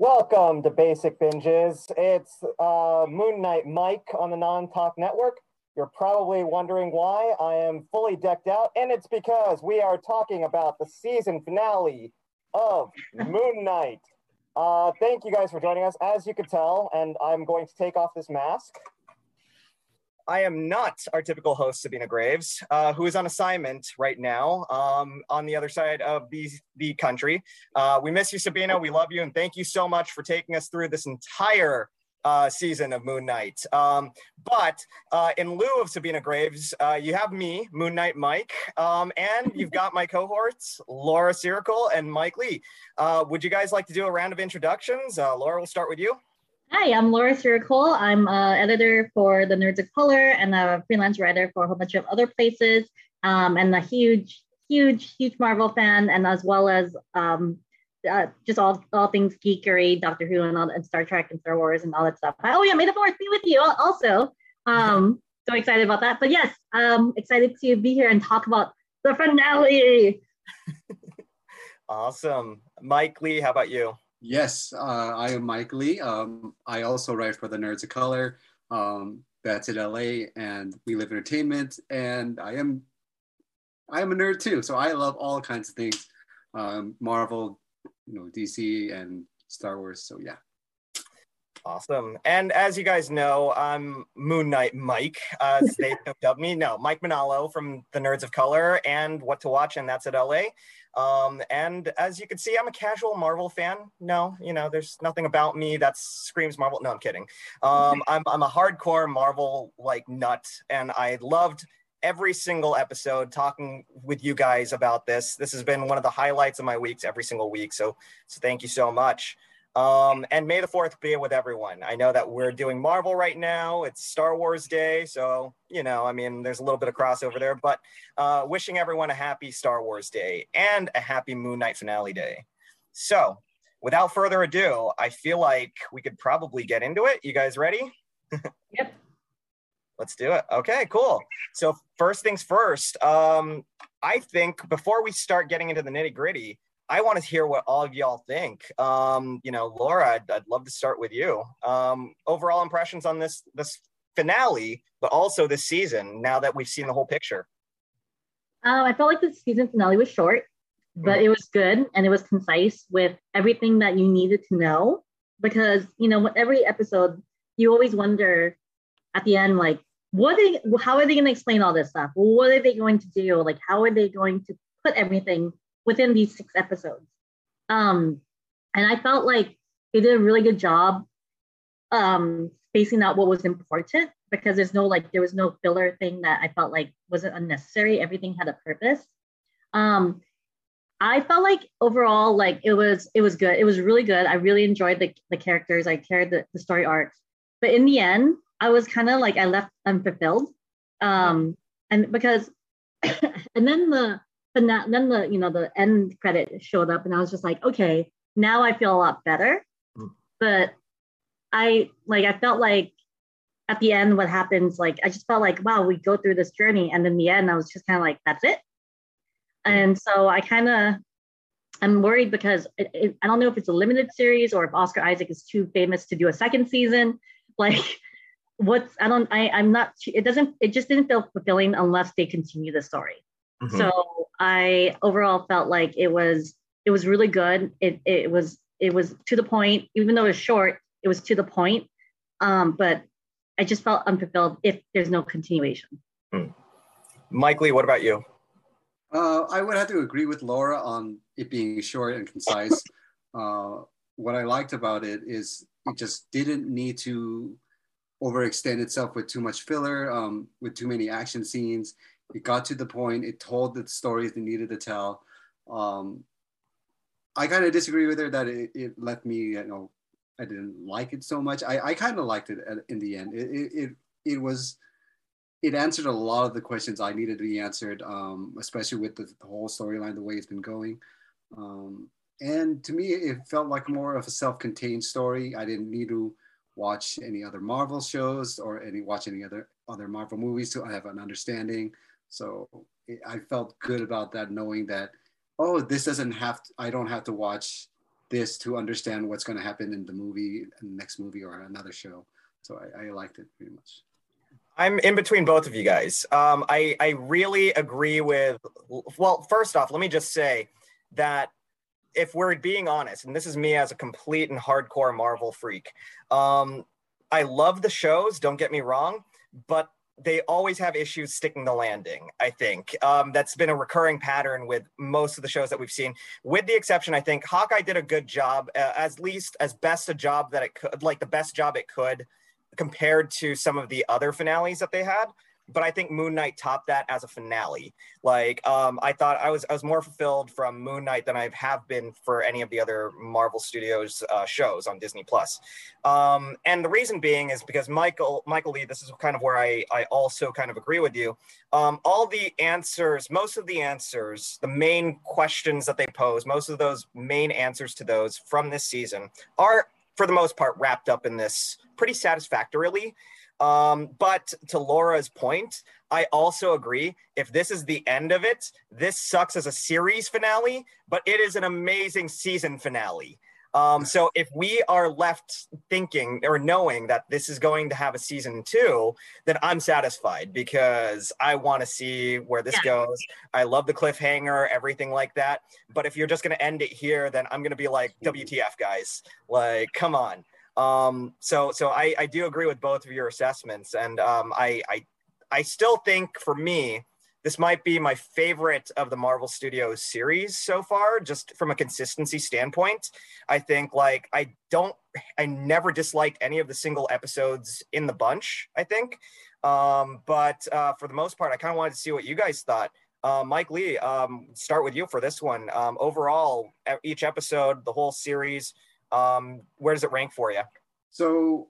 Welcome to Basic Binges. It's uh, Moon Knight Mike on the Nom Talk Network. You're probably wondering why I am fully decked out, and it's because we are talking about the season finale of Moon Knight. Uh, thank you guys for joining us. As you can tell, and I'm going to take off this mask. I am not our typical host, Sabina Graves, uh, who is on assignment right now um, on the other side of the, the country. Uh, we miss you, Sabina. We love you. And thank you so much for taking us through this entire uh, season of Moon Knight. Um, but uh, in lieu of Sabina Graves, uh, you have me, Moon Knight Mike, um, and you've got my cohorts, Laura Sirikul and Mike Lee. Uh, would you guys like to do a round of introductions? Laura, we'll start with you. Hi, I'm Laura Sirikul. I'm an editor for the Nerds of Color and a freelance writer for a whole bunch of other places, um, and a huge, huge, huge Marvel fan, and as well as um, uh, just all all things geekery, Doctor Who, and all and Star Trek and Star Wars and all that stuff. Oh yeah, May the Fourth be with you also. Um, so excited about that. But yes, um, excited to be here and talk about the finale. awesome, Mike Lee. How about you? Yes, uh, I am Mike Lee. Um, I also write for the Nerds of Color. Um, That's It LA, and we live entertainment. And I am, I am a nerd too. So I love all kinds of things, um, Marvel, you know, DC, and Star Wars. So yeah. Awesome. And as you guys know, I'm Moon Knight Mike, as they dubbed me. No, Mike Manalo from the Nerds of Color and What to Watch, and That's It LA. Um, and as you can see, I'm a casual Marvel fan. No, you know, there's nothing about me that screams Marvel. No, I'm kidding. Um, I'm, I'm a hardcore Marvel like nut, and I loved every single episode talking with you guys about this. This has been one of the highlights of my weeks every single week. So, so thank you so much. Um, and May the 4th be with everyone. I know that we're doing Marvel right now. It's Star Wars Day. So, you know, I mean, there's a little bit of crossover there, but uh, wishing everyone a happy Star Wars Day and a happy Moon Knight finale day. So, without further ado, I feel like we could probably get into it. You guys ready? yep. Let's do it. Okay, cool. So, first things first, um, I think before we start getting into the nitty gritty, I want to hear what all of y'all think. Um, you know, Laura, I'd, I'd, love to start with you. Um, overall impressions on this this finale, but also this season. Now that we've seen the whole picture. Um, I felt like the season finale was short, but mm-hmm. it was good and it was concise with everything that you needed to know. Because you know, every episode, you always wonder at the end, like, what they, how are they going to explain all this stuff? What are they going to do? Like, how are they going to put everything within these six episodes. Um, and I felt like they did a really good job um, spacing out what was important because there's no like there was no filler thing that I felt like wasn't unnecessary. Everything had a purpose. Um, I felt like overall like it was it was good. It was really good. I really enjoyed the, the characters. I cared the, the story arcs. But in the end, I was kind of like I left unfulfilled. Um, and because and then the but now, then the you know the end credit showed up and i was just like okay now i feel a lot better. Mm. but i like i felt like at the end what happens like i just felt like wow we go through this journey. And in the end i was just kind of like that's it. Mm. and so i kind of i'm worried because it, it, i don't know if it's a limited series or if oscar isaac is too famous to do a second season. Like what's i don't i i'm not it doesn't it just didn't feel fulfilling unless they continue the story mm-hmm. so I overall felt like it was it was really good. It it was it was to the point, even though it was short, it was to the point. Um, but I just felt unfulfilled if there's no continuation. Hmm. Mike Lee, what about you? Uh, I would have to agree with Laura on it being short and concise. uh, what I liked about it is it just didn't need to overextend itself with too much filler, um, with too many action scenes it got to the point it told the stories it needed to tell. Um, i kind of disagree with her that it, it, left me you know i didn't like it so much. I, I kind of liked it in the end. It, it, it, it, was it answered a lot of the questions i needed to be answered um, especially with the, the whole storyline the way it's been going. Um, and to me it felt like more of a self-contained story. I didn't need to watch any other marvel shows or any watch any other other marvel movies to have an understanding so I felt good about that, knowing that, oh, this doesn't have, to, I don't have to watch this to understand what's going to happen in the movie, next movie, or another show. So I, I liked it pretty much. I'm in between both of you guys. Um, I I really agree with. Well, first off, let me just say that if we're being honest, and this is me as a complete and hardcore Marvel freak, um, I love the shows. Don't get me wrong, but they always have issues sticking the landing. I think um, that's been a recurring pattern with most of the shows that we've seen, with the exception. I think Hawkeye did a good job, uh, as least as best a job that it could, like the best job it could, compared to some of the other finales that they had but I think Moon Knight topped that as a finale. Like, um, I thought I was I was more fulfilled from Moon Knight than I have been for any of the other Marvel Studios uh, shows on Disney Plus. Um, and the reason being is because Michael Michael Lee, this is kind of where I I also kind of agree with you. Um, all the answers, most of the answers, the main questions that they pose, most of those main answers to those from this season are for the most part wrapped up in this pretty satisfactorily um, but to Laura's point, I also agree. If this is the end of it, this sucks as a series finale, but it is an amazing season finale. Um, so if we are left thinking or knowing that this is going to have a season two, then I'm satisfied because I want to see where this yeah. goes. I love the cliffhanger, everything like that. But if you're just going to end it here, then I'm going to be like, WTF, guys? Like, come on. Um, so so I, I do agree with both of your assessments, and um, I, I I still think for me this might be my favorite of the Marvel Studios series so far, just from a consistency standpoint. I think like I don't I never disliked any of the single episodes in the bunch. I think, um, but uh, for the most part, I kind of wanted to see what you guys thought. Uh, Mike Lee, um, start with you for this one. Um, overall, each episode, the whole series, um, where does it rank for you? So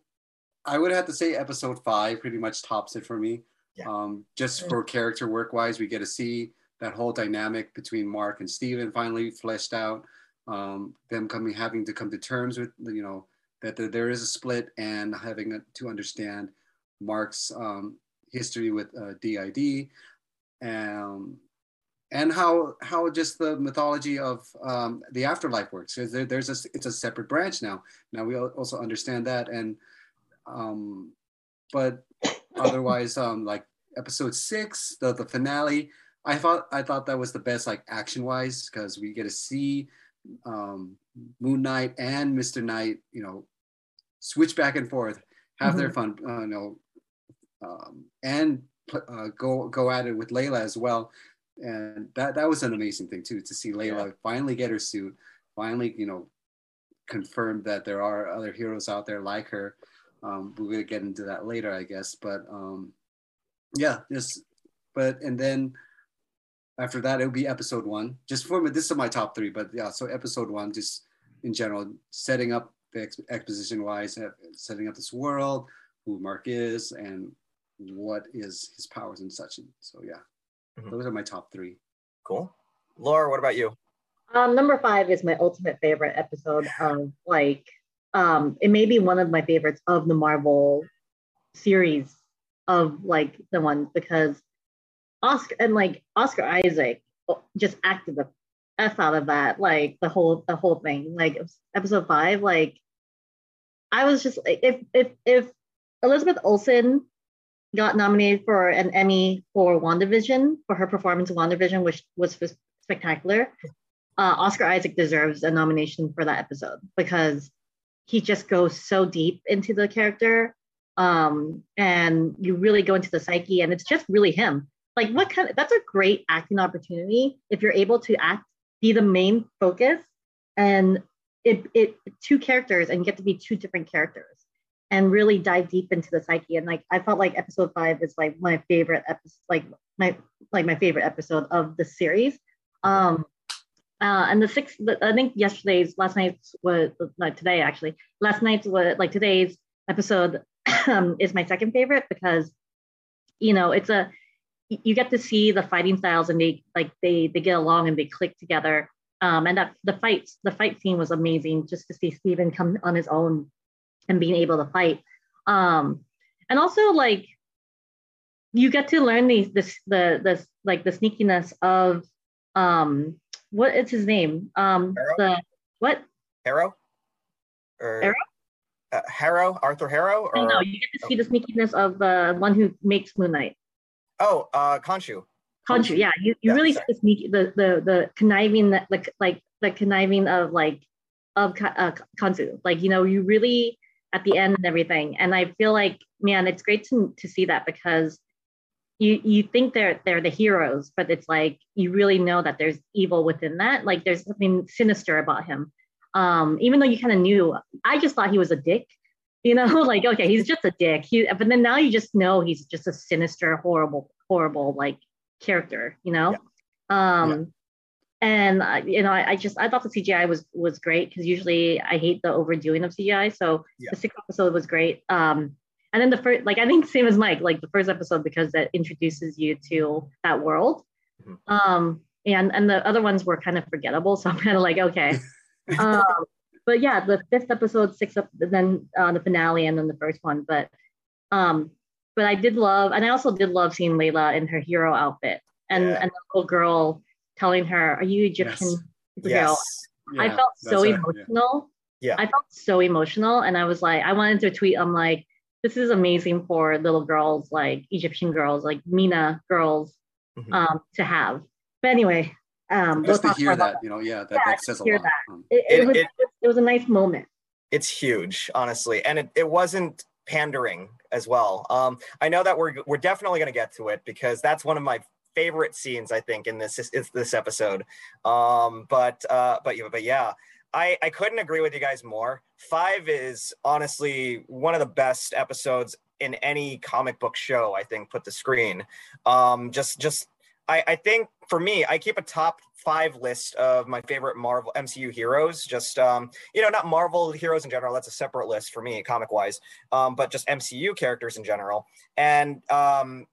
I would have to say episode five pretty much tops it for me. Yeah. Um, just for character work wise, we get to see that whole dynamic between Mark and Steven finally fleshed out. Um, them coming, having to come to terms with, you know, that there is a split and having to understand Mark's um, history with uh, DID. Um, and how how just the mythology of um, the afterlife works. There, there's a it's a separate branch now. Now we also understand that, and um, but otherwise, um, like episode six, the the finale, I thought I thought that was the best, like action wise, because we get to see um, Moon Knight and Mister Knight, you know, switch back and forth, have mm-hmm. their fun, uh, you know, um, and uh, go go at it with Layla as well and that that was an amazing thing too to see Layla yeah. finally get her suit, finally you know confirm that there are other heroes out there like her. Um, we're gonna get into that later, I guess, but um, yeah, just but and then after that it would be episode one. Just for me, this is my top three, but yeah, so episode one, just in general, setting up the ex- exposition wise, uh, setting up this world, who Mark is, and what is his powers and such. And so yeah. Mm-hmm. Those are my top three. Cool. Laura, what about you? Um, number five is my ultimate favorite episode of like um it may be one of my favorites of the Marvel series of like the ones because Oscar and like Oscar Isaac just acted the f out of that like the whole the whole thing like episode five like I was just like if if if Elizabeth Olsen got nominated for an Emmy for WandaVision for her performance in WandaVision, which was spectacular. Uh, Oscar Isaac deserves a nomination for that episode because he just goes so deep into the character, um, and you really go into the psyche, and it's just really him. Like, what kind of that's a great acting opportunity if you're able to act, be the main focus, and it it two characters and get to be two different characters and really dive deep into the psyche. And like I felt like episode five is like my favorite episode, like my like my favorite episode of the series. Um, uh, and the sixth, I think yesterday's, last night's was like today actually. Last night's was like today's episode um, is my second favorite because you know it's a you get to see the fighting styles and they like they they get along and they click together. Um, and that the fights the fight scene was amazing just to see Steven come on his own and being able to fight. Um, and also like you get to learn these this the this like the sneakiness of um what is his name? Um Harrow? the what? Harrow? Or Harrow? Uh, Harrow, Arthur Harrow? No, Or, no, you get to see the sneakiness of the one who makes Moon Knight. Oh, uh, Khonshu. Khonshu, yeah, you, you Yeah, really sorry. see the sneaky, the the the conniving, that like like the conniving of like of uh. Like you know, you really at the end and everything. And I feel like, man, it's great to to see that because you you think they're they're the heroes, but it's like you really know that there's evil within that. Like there's something sinister about him. Um, even though you kind of knew, I just thought he was a dick. You know, like okay, he's just a dick. He, but then now you just know he's just a sinister, horrible, horrible like character. You know, um, and uh, you know, I, I just I thought the CGI was was great because usually I hate the overdoing of CGI. So Yeah. the sixth episode was great. Um, and then the first, like I think same as Mike, like the first episode because that introduces you to that world. Mhm. Um, and and the other ones were kind of forgettable, so I'm kind of like okay. um, but yeah, the fifth episode, sixth, then uh, the finale, and then the first one. But um, but I did love, and I also did love seeing Layla in her hero outfit, and Yeah. and the little girl telling her, "Are you Egyptian?" Yes. superhero?" Yes. I Yeah, felt so right, yeah. emotional. Yeah. I felt so emotional. And I was like, I wanted to tweet, I'm like, this is amazing for little girls, like Egyptian girls, like MENA girls, Mhm. um, to have. But anyway, um, we'll Just to hear about that, you know, yeah, that, Yeah, that says a lot. that. Um, It, it, It- was, it- it was a nice moment. it's huge honestly and it, it wasn't pandering as well um i know that we're we're definitely going to get to it because that's one of my favorite scenes i think in this is this episode um but uh but yeah but yeah I, I couldn't agree with you guys more. Five is honestly one of the best episodes in any comic book show, I think, put the screen. Um, just just I, I think for me, I keep a top five list of my favorite Marvel MCU heroes. Just um, you know, not Marvel heroes in general. That's a separate list for me, comic wise. Um, but just MCU characters in general. And um,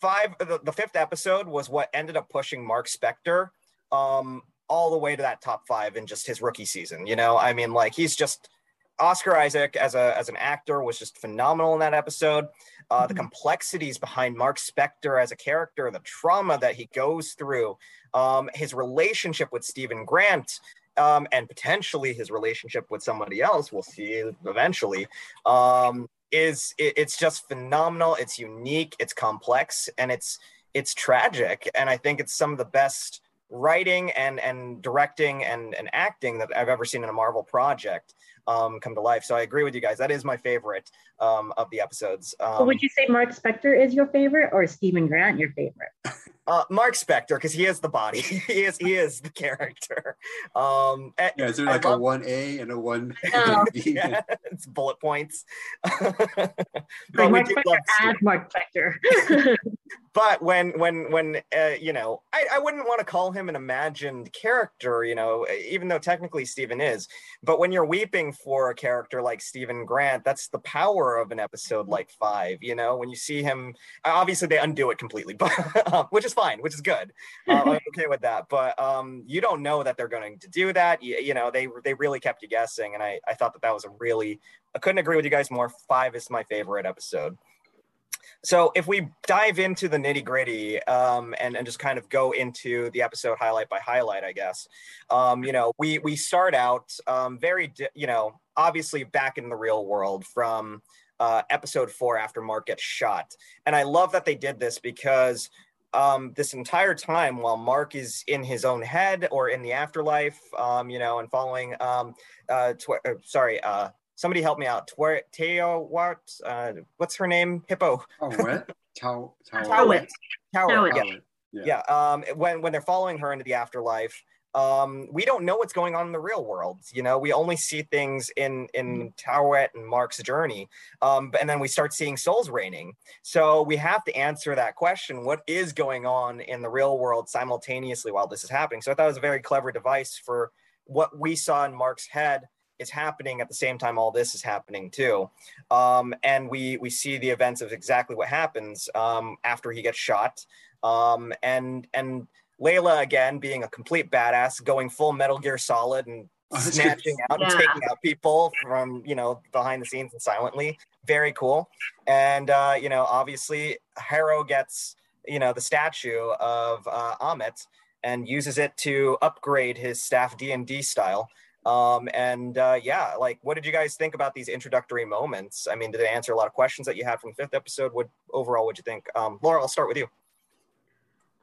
five, the, the fifth episode was what ended up pushing Mark Spector um, all the way to that top five in just his rookie season. You know, I mean, like he's just Oscar Isaac as a as an actor was just phenomenal in that episode. Uh, The Mhm. complexities behind Mark Spector as a character, the trauma that he goes through, um, his relationship with Stephen Grant, um, and potentially his relationship with somebody else. We'll see eventually. Um, is it, it's just phenomenal. It's unique. It's complex, and it's it's tragic. And I think it's some of the best writing and and directing and and acting that I've ever seen in a Marvel project um, come to life. So I agree with you guys. That is my favorite um, of the episodes. Um, So would you say Mark Spector is your favorite or Stephen Grant your favorite? uh, Mark Spector, because he is the body. he is he is the character. Um, and- yeah, is there I like love- a one A and a one No. B? yeah, it's bullet points. Like but we Mark do Spector love as Steve. Mark Spector. but when when when uh, you know I, I wouldn't want to call him an imagined character you know even though technically stephen is but when you're weeping for a character like stephen grant that's the power of an episode like five you know when you see him obviously they undo it completely but um, which is fine which is good. Uh, i'm okay with that but um you don't know that they're going to do that. You, you know they they really kept you guessing and i i thought that that was a really i couldn't agree with you guys more. Five is my favorite episode. So if we dive into the nitty gritty um, and, and just kind of go into the episode highlight by highlight, I guess, um, you know, we, we start out um, very, di- you know, obviously back in the real world from uh, episode four after Mark gets shot. And I love that they did this because um, this entire time while Mark is in his own head or in the afterlife, um, you know, and following, um, uh, tw- uh, sorry, uh, somebody help me out. Twer- Teo, what? Uh, what's her name? Hippo. Oh, what? Tau, Towit. Tower. Yeah. Yeah. yeah um when when they're following her into the afterlife um we don't know what's going on in the real world you know? We only see things in in Taweret and mark's journey um and then we start seeing souls raining. So we have to answer that question what is going on in the real world simultaneously while this is happening? So i thought it was a very clever device for what we saw in mark's head is happening at the same time all this is happening too. Um, and we we see the events of exactly what happens um, after he gets shot. Um, and and Layla again being a complete badass, going full Metal Gear Solid and snatching out and taking out people from you know behind the scenes and silently. Very cool. And uh, you know, obviously, Harrow gets you know the statue of uh, Ammit and uses it to upgrade his staff D and D style. Um, and uh, yeah, like, what did you guys think about these introductory moments? I mean, did they answer a lot of questions that you had from the fifth episode? What overall would you think? Um, Laura, I'll start with you.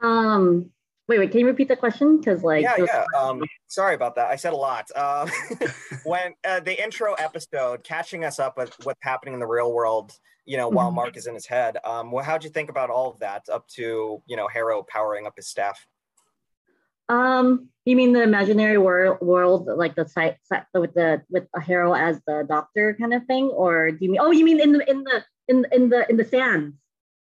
Um, wait, wait, can you repeat the question? Because like, yeah, yeah. Um, sorry about that. I said a lot. Uh, when uh, the intro episode, catching us up with what's happening in the real world, you know, while Mhm. Mark is in his head. Um, well, how'd you think about all of that up to you know Harrow powering up his staff? Um, you mean the imaginary world, world like the site, site with the with Harrow as the doctor kind of thing, or do you mean? Oh, you mean in the in the in in the in the sands?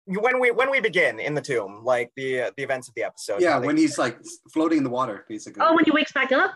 When we when we begin in the tomb, like the uh, the events of the episode. Yeah, when he's like floating in the water, basically. Oh, when he wakes back up.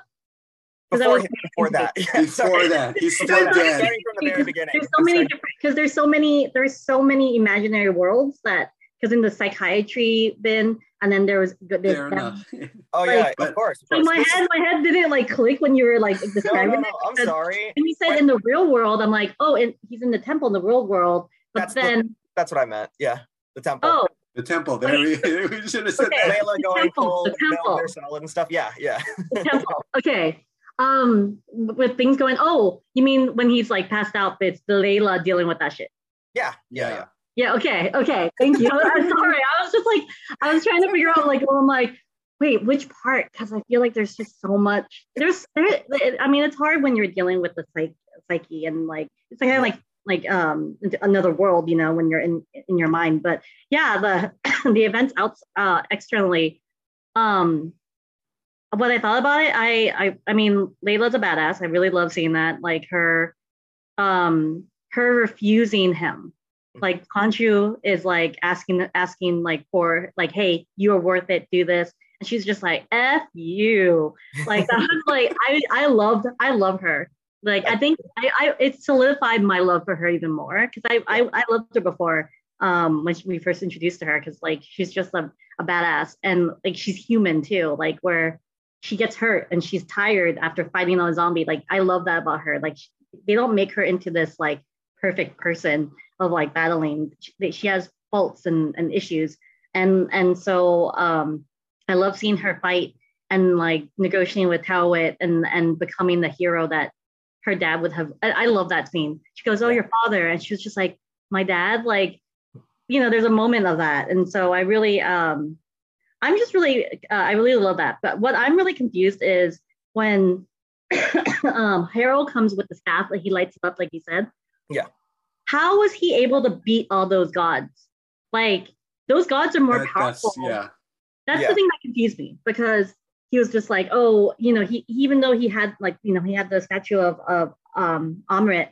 'Cause before, was before that. Yeah, Before sorry. that, he's still Starting dead. from the very beginning. There's so many different because there's so many there's so many imaginary worlds that because in the psychiatry bin and then there was Fair there's enough. Oh yeah, But- of course. Of So course. my head, my head didn't like click when you were like no, describing no, it. no, I'm sorry. When you said in the real world, I'm like, oh, and he's in the temple in the real world. But That's the- then, That's what I meant. Yeah, the temple. oh, the temple. There we, we should have said Okay. that. Layla going temple, full the temple. Metal Solid and stuff. Yeah, yeah. the temple. Okay. Um, with things going, oh, you mean when he's like passed out, it's the Layla dealing with that shit. Yeah, yeah, yeah. Yeah. Okay. Okay. Thank you. I'm sorry. I was just like, I was trying to figure out like, well, I'm like, wait, which part? Because I feel like there's just so much. There's, there, I mean, it's hard when you're dealing with the psych, psyche and like it's kind of like like um another world, you know, when you're in in your mind. But yeah, the the events out uh, externally. Um, what I thought about it, I I I mean, Layla's a badass. I really love seeing that. Like her, um, her refusing him like Khonshu is like asking asking like for like hey you are worth it do this and she's just like f you like that was like I I loved I love her like I think I, I it solidified my love for her even more because I, I I loved her before um when we first introduced to her because like she's just a, a badass and like she's human too like where she gets hurt and she's tired after fighting on a zombie like I love that about her like she, they don't make her into this like perfect person of like battling. She, she has faults and, and issues and and so um i love seeing her fight and like negotiating with Taweret and and becoming the hero that her dad would have I, I love that scene. She goes oh your father. And she was just like my dad? Like you know there's a moment of that. And so i really um i'm just really uh, i really love that. But what i'm really confused is when um Harrow comes with the staff like he lights it up like you said. Yeah. how was he able to beat all those gods? Like those gods are more That- powerful. that's yeah. that's Yeah. the thing that confused me because he was just like, oh, you know, he even though he had like, you know, he had the statue of of um Ammit,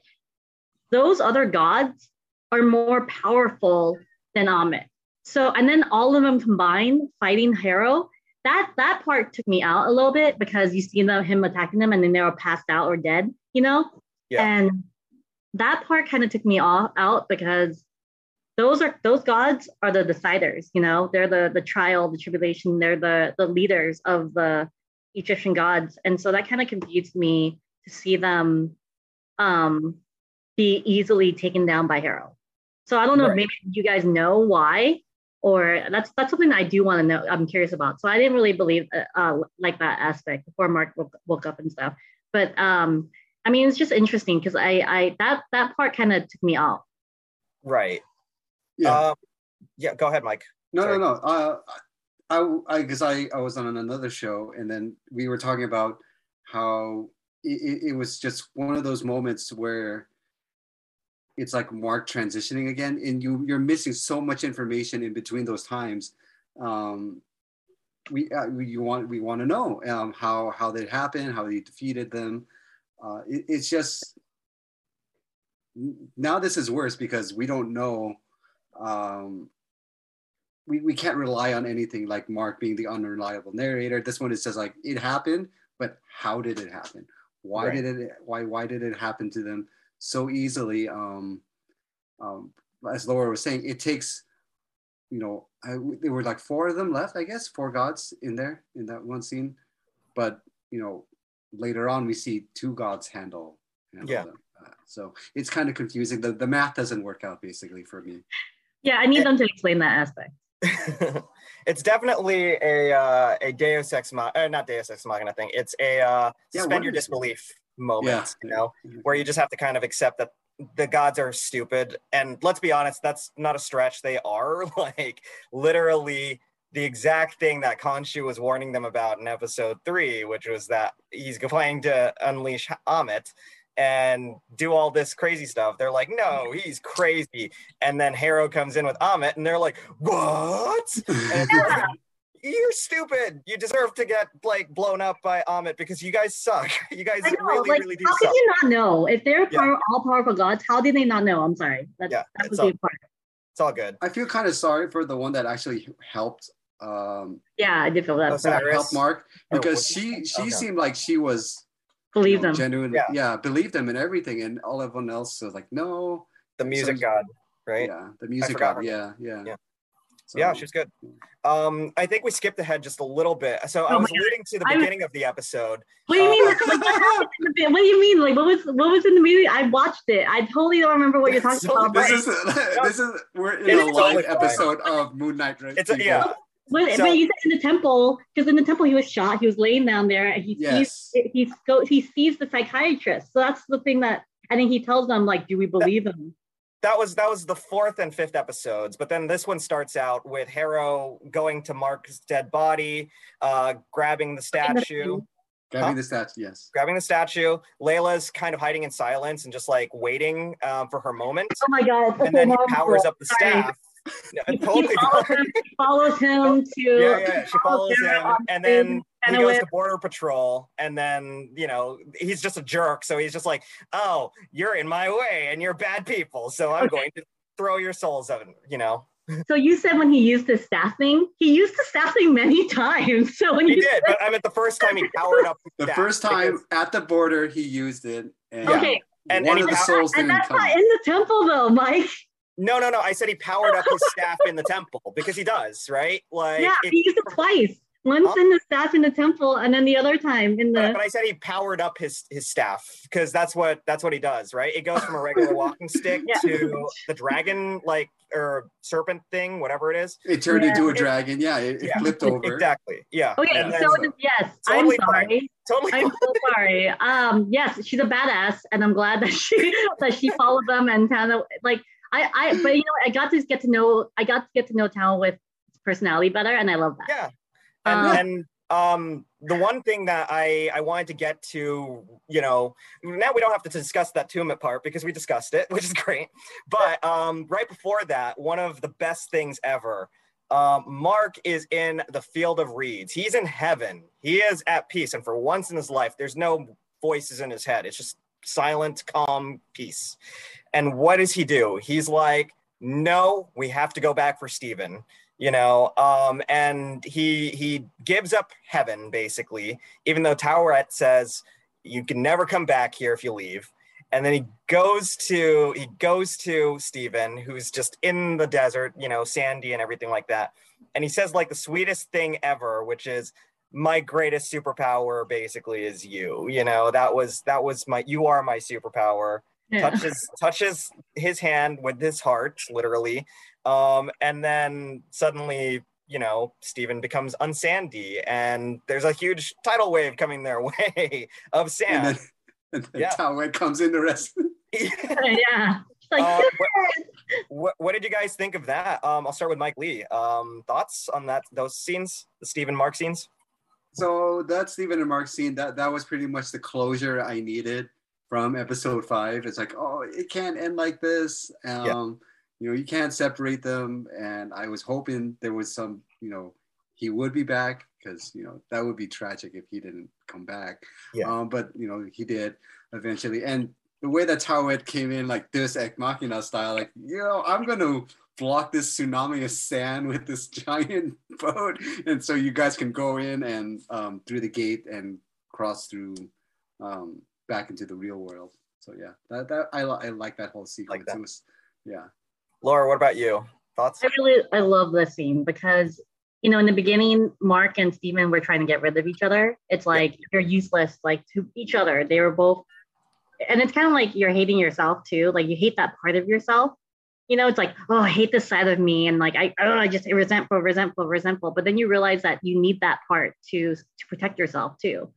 those other gods are more powerful than Ammit. So and then all of them combined fighting Harrow, that that part took me out a little bit because you see them him attacking them and then they were passed out or dead, you know? Yeah. And that part kind of took me off out because those are those gods are the deciders you know they're the the trial the tribulation they're the the leaders of the egyptian gods and so that kind of confused me to see them um be easily taken down by Harrow. so i don't know Right. maybe you guys know why or that's that's something that i do want to know i'm curious about so i didn't really believe uh, uh like that aspect before mark woke, woke up and stuff but um i mean it's just interesting because i i that that part kind of took me out Right. Yeah. Um, yeah. Go ahead, Mike. No, Sorry. no, no. Uh, I, I, because I, I was on another show, and then we were talking about how it, it, was just one of those moments where it's like Mark transitioning again, and you, you're missing so much information in between those times. Um, we, uh, we, you want, we want to know um, how, how that happened, how he defeated them. Uh, it, it's just now this is worse because we don't know. Um, we, we can't rely on anything like Mark being the unreliable narrator. This one is just like it happened, but how did it happen? Why Right. did it why why did it happen to them so easily? Um, um, as Laura was saying, it takes, you know, I, there were like four of them left, I guess, four gods in there in that one scene. But you know, later on we see two gods handle, handle Yeah. them. Uh, so it's kind of confusing. The the math doesn't work out basically for me. Yeah i need them to explain that aspect it's definitely a uh, a Deus Ex Machina, uh, not Deus Ex Machina thing. It's a uh, Yeah, suspend what your is it? disbelief moment, Yeah. you know, where you just have to kind of accept that the gods are stupid. And let's be honest, that's not a stretch. They are like literally the exact thing that Khonshu was warning them about in episode three, which was that he's planning to unleash Ammit and do all this crazy stuff. They're like, no, he's crazy. And then Harrow comes in with Ammit, and they're like, what? And it's like, you're stupid. You deserve to get like blown up by Ammit because you guys suck. You guys know, really, like, really do how suck. could you not know? If they're Yeah. power, all powerful gods, how did they not know? I'm sorry. That's, Yeah, that it's was all- the part. It's all good. I feel kind of sorry for the one that actually helped um Yeah, I did feel that. Oh, sorry. help Mark because was she she okay. seemed like she was Believe you know, them. genuinely Yeah. yeah. believed them in everything and all everyone else was like no The music So- god, right? yeah the music god yeah yeah Yeah. So, Yeah, she's good. Um, I think we skipped ahead just a little bit. So I Oh was my God. alluding to the I was- beginning of the episode. What do you Uh, mean? Like, what, happened in the bit? what do you mean? Like, what was what was in the movie? I watched it. I totally don't remember what you're talking So about. this But, is this is we're in It's a live totally fine. episode of Moon Knight right It's a, yeah, but, so- but you said in the temple, because in the temple he was shot. He was laying down there, and he yes sees he go he sees the psychiatrist. So that's the thing that I think he tells them like, do we believe him? that was that was the fourth and fifth episodes. But then this one starts out with Harrow going to Mark's dead body, uh, grabbing the statue. grabbing Huh? the stats yes grabbing the statue. Layla's kind of hiding in silence and just like waiting um, for her moment. Oh my god! And then he powers up the staff. Yeah, He, totally he follows him, follows him to yeah, yeah. She follows him him, and then he and goes to border patrol, and then you know he's just a jerk. So he's just like, "Oh, you're in my way, and you're bad people. So I'm Okay. going to throw your souls out." You know, So you said when he used the staff thing, he used the staff thing many times. So when he you did, but I mean, the first time he powered up the staff, first time because- at the border he used it and okay, And- one and of the souls and didn't that's come not in the temple though, Mike. No, no, no. I said he powered up his staff in the temple because he does, right? Like, yeah, it- he used it twice. Once Huh? in the staff in the temple, and then the other time in the. but I said he powered up his his staff because that's what that's what he does, right? It goes from a regular walking stick Yeah. to the dragon like or serpent thing, whatever it is. it turned Yeah. into a dragon yeah it, it Yeah. flipped over Exactly. Yeah. Okay, then- so it- yes, Totally I'm sorry. totally. I'm so sorry. Um, yes, she's a badass, and I'm glad that she that she followed them and kind of like I I. But you know, I got to get to know I got to get to know Tal with personality better, and I love that. Yeah. And Um, and um the one thing that I I wanted to get to, you know, now we don't have to discuss that Tumit part because we discussed it, which is great. But um right before that, one of the best things ever. Um, Mark is in the field of reeds. He's in heaven. He is at peace, and for once in his life, there's no voices in his head. It's just silent, calm peace. And what does he do? He's like, "No, we have to go back for Stephen." you know um and he he gives up heaven basically even though Taweret says you can never come back here if you leave and then he goes to he goes to Stephen who's just in the desert you know sandy and everything like that and he says like the sweetest thing ever which is my greatest superpower basically is you you know that was that was my you are my superpower Yeah. touches touches his hand with his heart literally. Um and then suddenly you know Stephen becomes unsandy and there's a huge tidal wave coming their way of and sand then, and then Yeah. Tawed comes in the rest. Yeah. Like, Uh, what, what, what did you guys think of that? Um i'll start with mike lee. Um thoughts on that those scenes the Stephen mark scenes? So that Stephen and Mark scene that that was pretty much the closure I needed from episode five. It's like, oh, it can't end like this. Um, you know, you can't separate them. And I was hoping there was some, you know, he would be back because you know that would be tragic if he didn't come back. Yeah. Um, but you know, he did eventually. And the way that Tawed came in, like this Ex Machina style, like, you know, I'm gonna block this tsunami of sand with this giant boat, and so you guys can go in and um, through the gate and cross through um, back into the real world. So yeah, that, that I, I like that whole sequence. that. It was yeah. laura what about you thoughts I really I love this scene because you know in the beginning Mark and Steven were trying to get rid of each other. It's like you're useless like to each other. They were both and it's kind of like you're hating yourself too. Like you hate that part of yourself. you know, it's like, oh, I hate this side of me, and like I, oh, I just resentful, resentful, resentful. But then you realize that you need that part to to protect yourself too.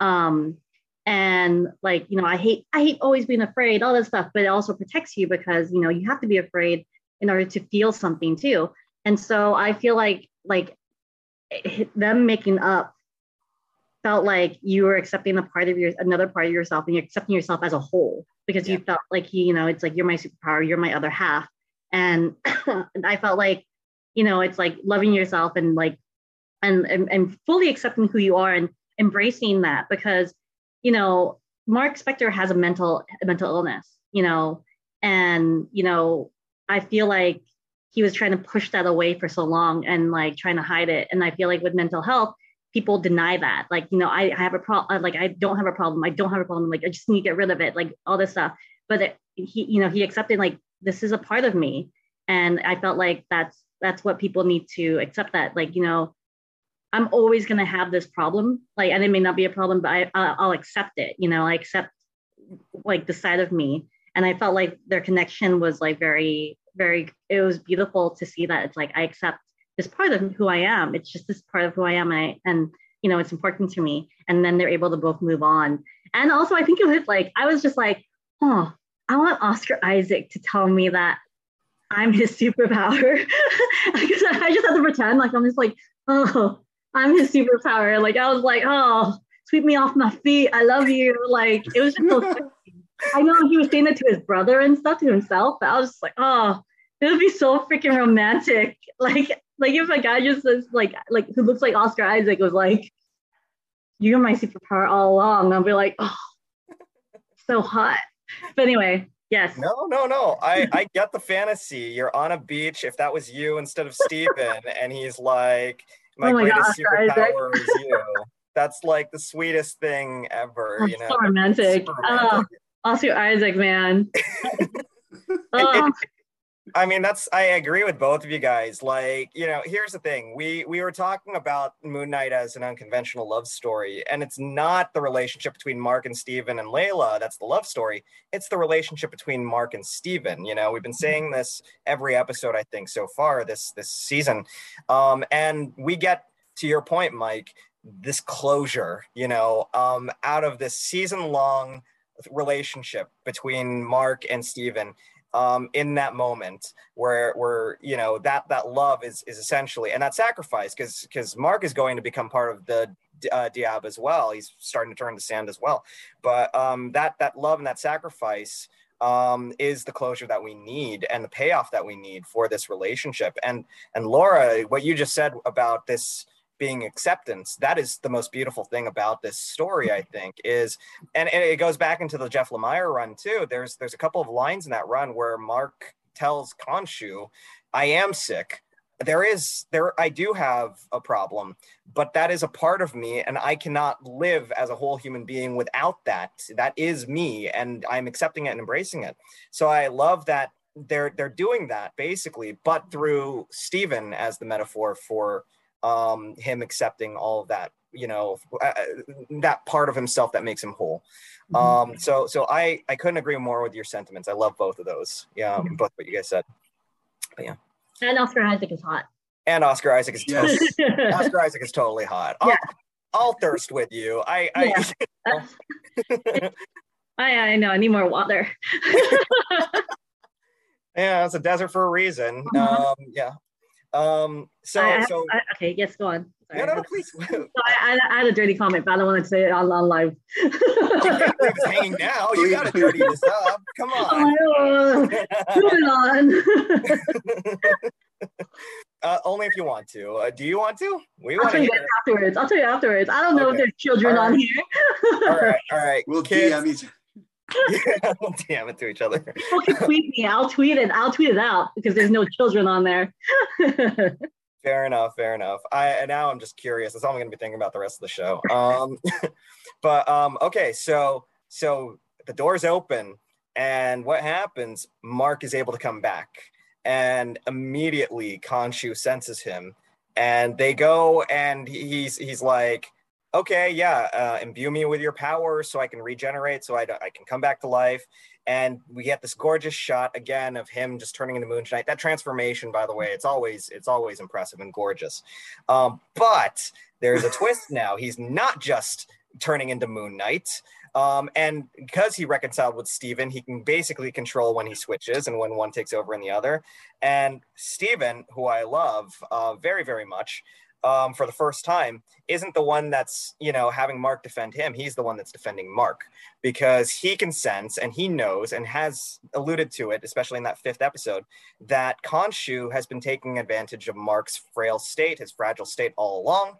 Um, and like you know, I hate I hate always being afraid, all this stuff, but it also protects you because you know you have to be afraid in order to feel something too. And so I feel like like eh, them making up felt like you were accepting a part of your another part of yourself and you're accepting yourself as a whole because yeah. you felt like you know it's like you're my superpower you're my other half and i felt like you know it's like loving yourself and like and, and and fully accepting who you are and embracing that because you know mark spector has a mental a mental illness you know? And you know i feel like he was trying to push that away for so long and like trying to hide it. And i feel like with mental health people deny that. Like you know i, I have a problem uh, like i don't have a problem. I don't have a problem. Like i just need to get rid of it like all this stuff. But it, he you know he accepted like this is a part of me. And i felt like that's that's what people need to accept that like you know i'm always going to have this problem like and it may not be a problem but I, i'll accept it you know i accept like the side of me and i felt like their connection was like very very it was beautiful to see that it's like i accept this part of who I am. It's just this part of who I am. And, I, and you know, it's important to me. And then they're able to both move on. And also, I think it was like, I was just like, oh, I want Oscar Isaac to tell me that I'm his superpower. I just have to pretend like I'm just like, oh, I'm his superpower. Like, I was like, oh, sweep me off my feet. I love you. Like, it was just so I know he was saying it to his brother and stuff to himself, but I was just like, oh, it would be so freaking romantic. Like, like if a guy just says like like who looks like Oscar Isaac was like, "You're my superpower all along," I'll be like, "Oh, so hot." But anyway, yes. No, no, no. I I get the fantasy. You're on a beach. If that was you instead of Steven, and he's like, "My, oh my greatest God, superpower is you." That's like the sweetest thing ever. That's you know, so romantic. Oh, romantic. Oh, Oscar Isaac, man. oh. I mean, that's I agree with both of you guys. Like, you know, here's the thing. We we were talking about Moon Knight as an unconventional love story, and it's not the relationship between Mark and Steven and Layla that's the love story. It's the relationship between Mark and Steven. You know, we've been saying this every episode, I think, so far this this season. Um, and we get to your point, Mike, this closure, you know, um, out of this season long relationship between Mark and Steven um, in that moment where where you know that that love is is essentially and that sacrifice because because Mark is going to become part of the uh, Duat as well. He's starting to turn to sand as well. But um, that that love and that sacrifice um, is the closure that we need and the payoff that we need for this relationship. And and Laura, what you just said about this being acceptance that is the most beautiful thing about this story i think is and, it goes back into the jeff lemire run too. There's there's a couple of lines in that run where mark tells Khonshu i am sick. There is there i do have a problem but that is a part of me and i cannot live as a whole human being without that. That is me and i'm accepting it and embracing it. So i love that they're they're doing that basically but through stephen as the metaphor for um, him accepting all of that, you know, uh, uh, that part of himself that makes him whole. Mm-hmm. Um, so, so I, I couldn't agree more with your sentiments. I love both of those. Yeah, mm-hmm. both what you guys said. But yeah. And Oscar Isaac is hot. And Oscar Isaac is totally, Oscar Isaac is totally hot. I'll, yeah. I'll thirst with you. I, I, yeah. I, I know. I need more water. yeah, it's a desert for a reason. Uh-huh. Um, yeah. Um, so, I, so I, okay, yes, go on. Sorry. No, no, please. so I, I, had a dirty comment, but I don't want to say it on, on live. you can't leave us hanging now. You got to dirty this up. Come on. Oh, Moving on. uh, only if you want to. Uh, do you want to? We want to. afterwards. I'll tell you afterwards. I don't know okay. if there's children right. on here. all right, all right. We'll Kids. Yeah, DM it to each other. People can tweet me. I'll tweet it. I'll tweet it out because there's no children on there. fair enough. Fair enough. I and now I'm just curious. That's all I'm going to be thinking about the rest of the show. Um, but um, okay, so so the doors open, and what happens? Mark is able to come back, and immediately Khonshu senses him, and they go, and he's he's like okay, yeah, uh, imbue me with your power so I can regenerate, so I, I can come back to life. and we get this gorgeous shot again of him just turning into Moon Knight. That transformation, by the way, it's always it's always impressive and gorgeous. Um, but there's a twist now. He's not just turning into Moon Knight. Um, and because he reconciled with Steven, he can basically control when he switches and when one takes over in the other. And Steven, who I love uh, very, very much, um, for the first time isn't the one that's you know having mark defend him he's the one that's defending mark because he can sense and he knows and has alluded to it especially in that fifth episode that Khonshu has been taking advantage of mark's frail state his fragile state all along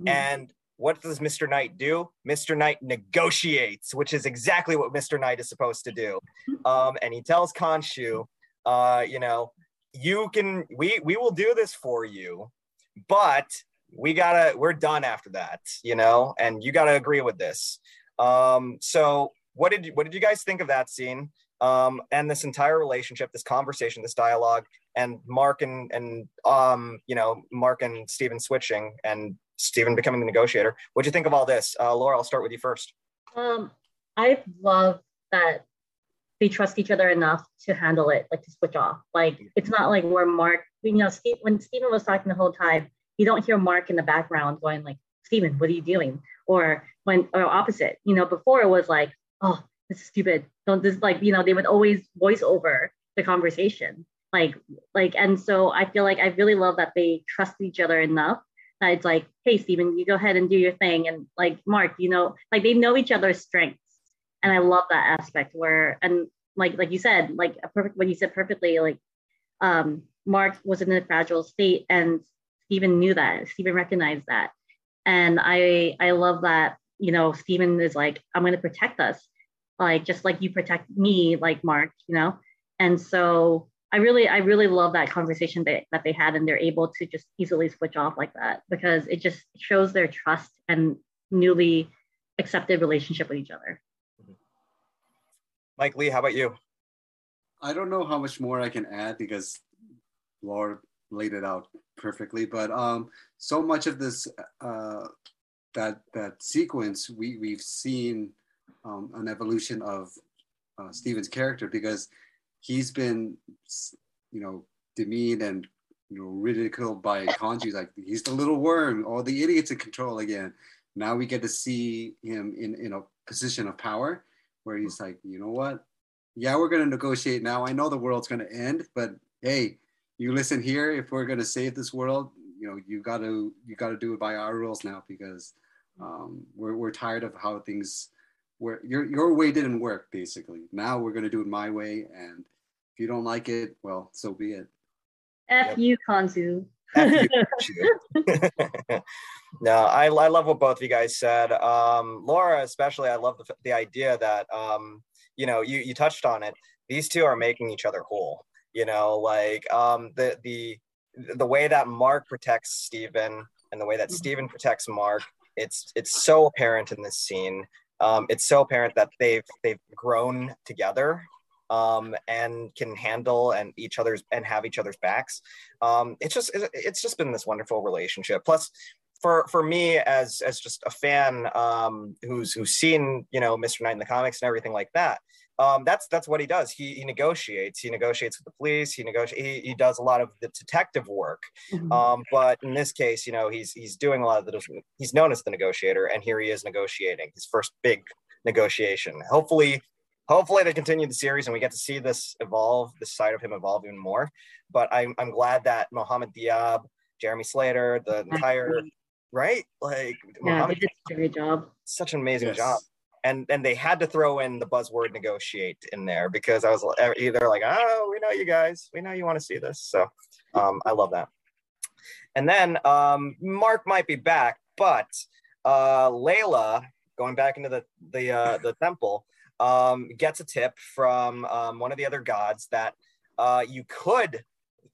mm. and what does Mr. Knight do? Mr. Knight negotiates, which is exactly what Mr. Knight is supposed to do. Um, and he tells Khonshu, uh, you know, you can, we, we will do this for you, but we gotta we're done after that you know and you gotta agree with this. Um so what did you what did you guys think of that scene? Um and this entire relationship this conversation this dialogue and mark and and um you know mark and Steven switching and Steven becoming the negotiator. What do you think of all this? Uh laura i'll start with you first. Um i love that they trust each other enough to handle it like to switch off like it's not like where mark you know Steve, when Steven was talking the whole time you don't hear Mark in the background going like, Steven, what are you doing? Or when or opposite, you know, before it was like, oh, this is stupid. Don't this like, you know, they would always voice over the conversation. Like, like, and so I feel like I really love that they trust each other enough that it's like, hey, Steven, you go ahead and do your thing. And like Mark, you know, like they know each other's strengths. And I love that aspect where and like like you said, like a perfect when you said perfectly, like um Mark was in a fragile state and Steven knew that. Steven recognized that. And I I love that, you know, Steven is like, I'm gonna protect us, like just like you protect me, like Mark, you know? And so I really, I really love that conversation that, that they had and they're able to just easily switch off like that because it just shows their trust and newly accepted relationship with each other. Mike Lee, how about you? I don't know how much more I can add because Laura laid it out perfectly. But um, so much of this uh, that that sequence, we we've seen um, an evolution of uh, Steven's character because he's been, you know, demeaned and you know ridiculed by Khonshu. Like he's the little worm, all the idiots in control again. Now we get to see him in in a position of power where he's like, you know what? Yeah, we're gonna negotiate now. I know the world's gonna end, but hey, you listen here if we're going to save this world you know you got to you got to do it by our rules now because um, we're, we're tired of how things where your your way didn't work basically now we're going to do it my way and if you don't like it well so be it f yep. you Khonshu no I, I love what both of you guys said. Um, laura especially i love the, the idea that um, you know you, you touched on it. These two are making each other whole you know like um the the the way that mark protects Steven and the way that mm-hmm. Protects mark it's it's so apparent in this scene. Um it's so apparent that they've they've grown together um, and can handle and each other's and have each other's backs. Um, it's just it's just been this wonderful relationship. Plus, for for me as as just a fan um, who's who's seen you know Mr. Knight in the comics and everything like that, um, that's that's what he does. He, he negotiates. He negotiates with the police. He negotiates. He, he does a lot of the detective work. Mm-hmm. Um, but in this case, you know, he's he's doing a lot of the. He's known as the negotiator, and here he is negotiating his first big negotiation. Hopefully, hopefully they continue the series and we get to see this evolve, this side of him evolve even more. But I'm I'm glad that Mohamed Diab, Jeremy Slater, the entire right, like yeah, Mohamed, did a great job. Such an amazing yes. job and and they had to throw in the buzzword negotiate in there because I was either like, oh, we know you guys, we know you want to see this, so um, I love that. And then um, Mark might be back, but uh, Layla going back into the the uh, the temple um, gets a tip from um, one of the other gods that uh, you could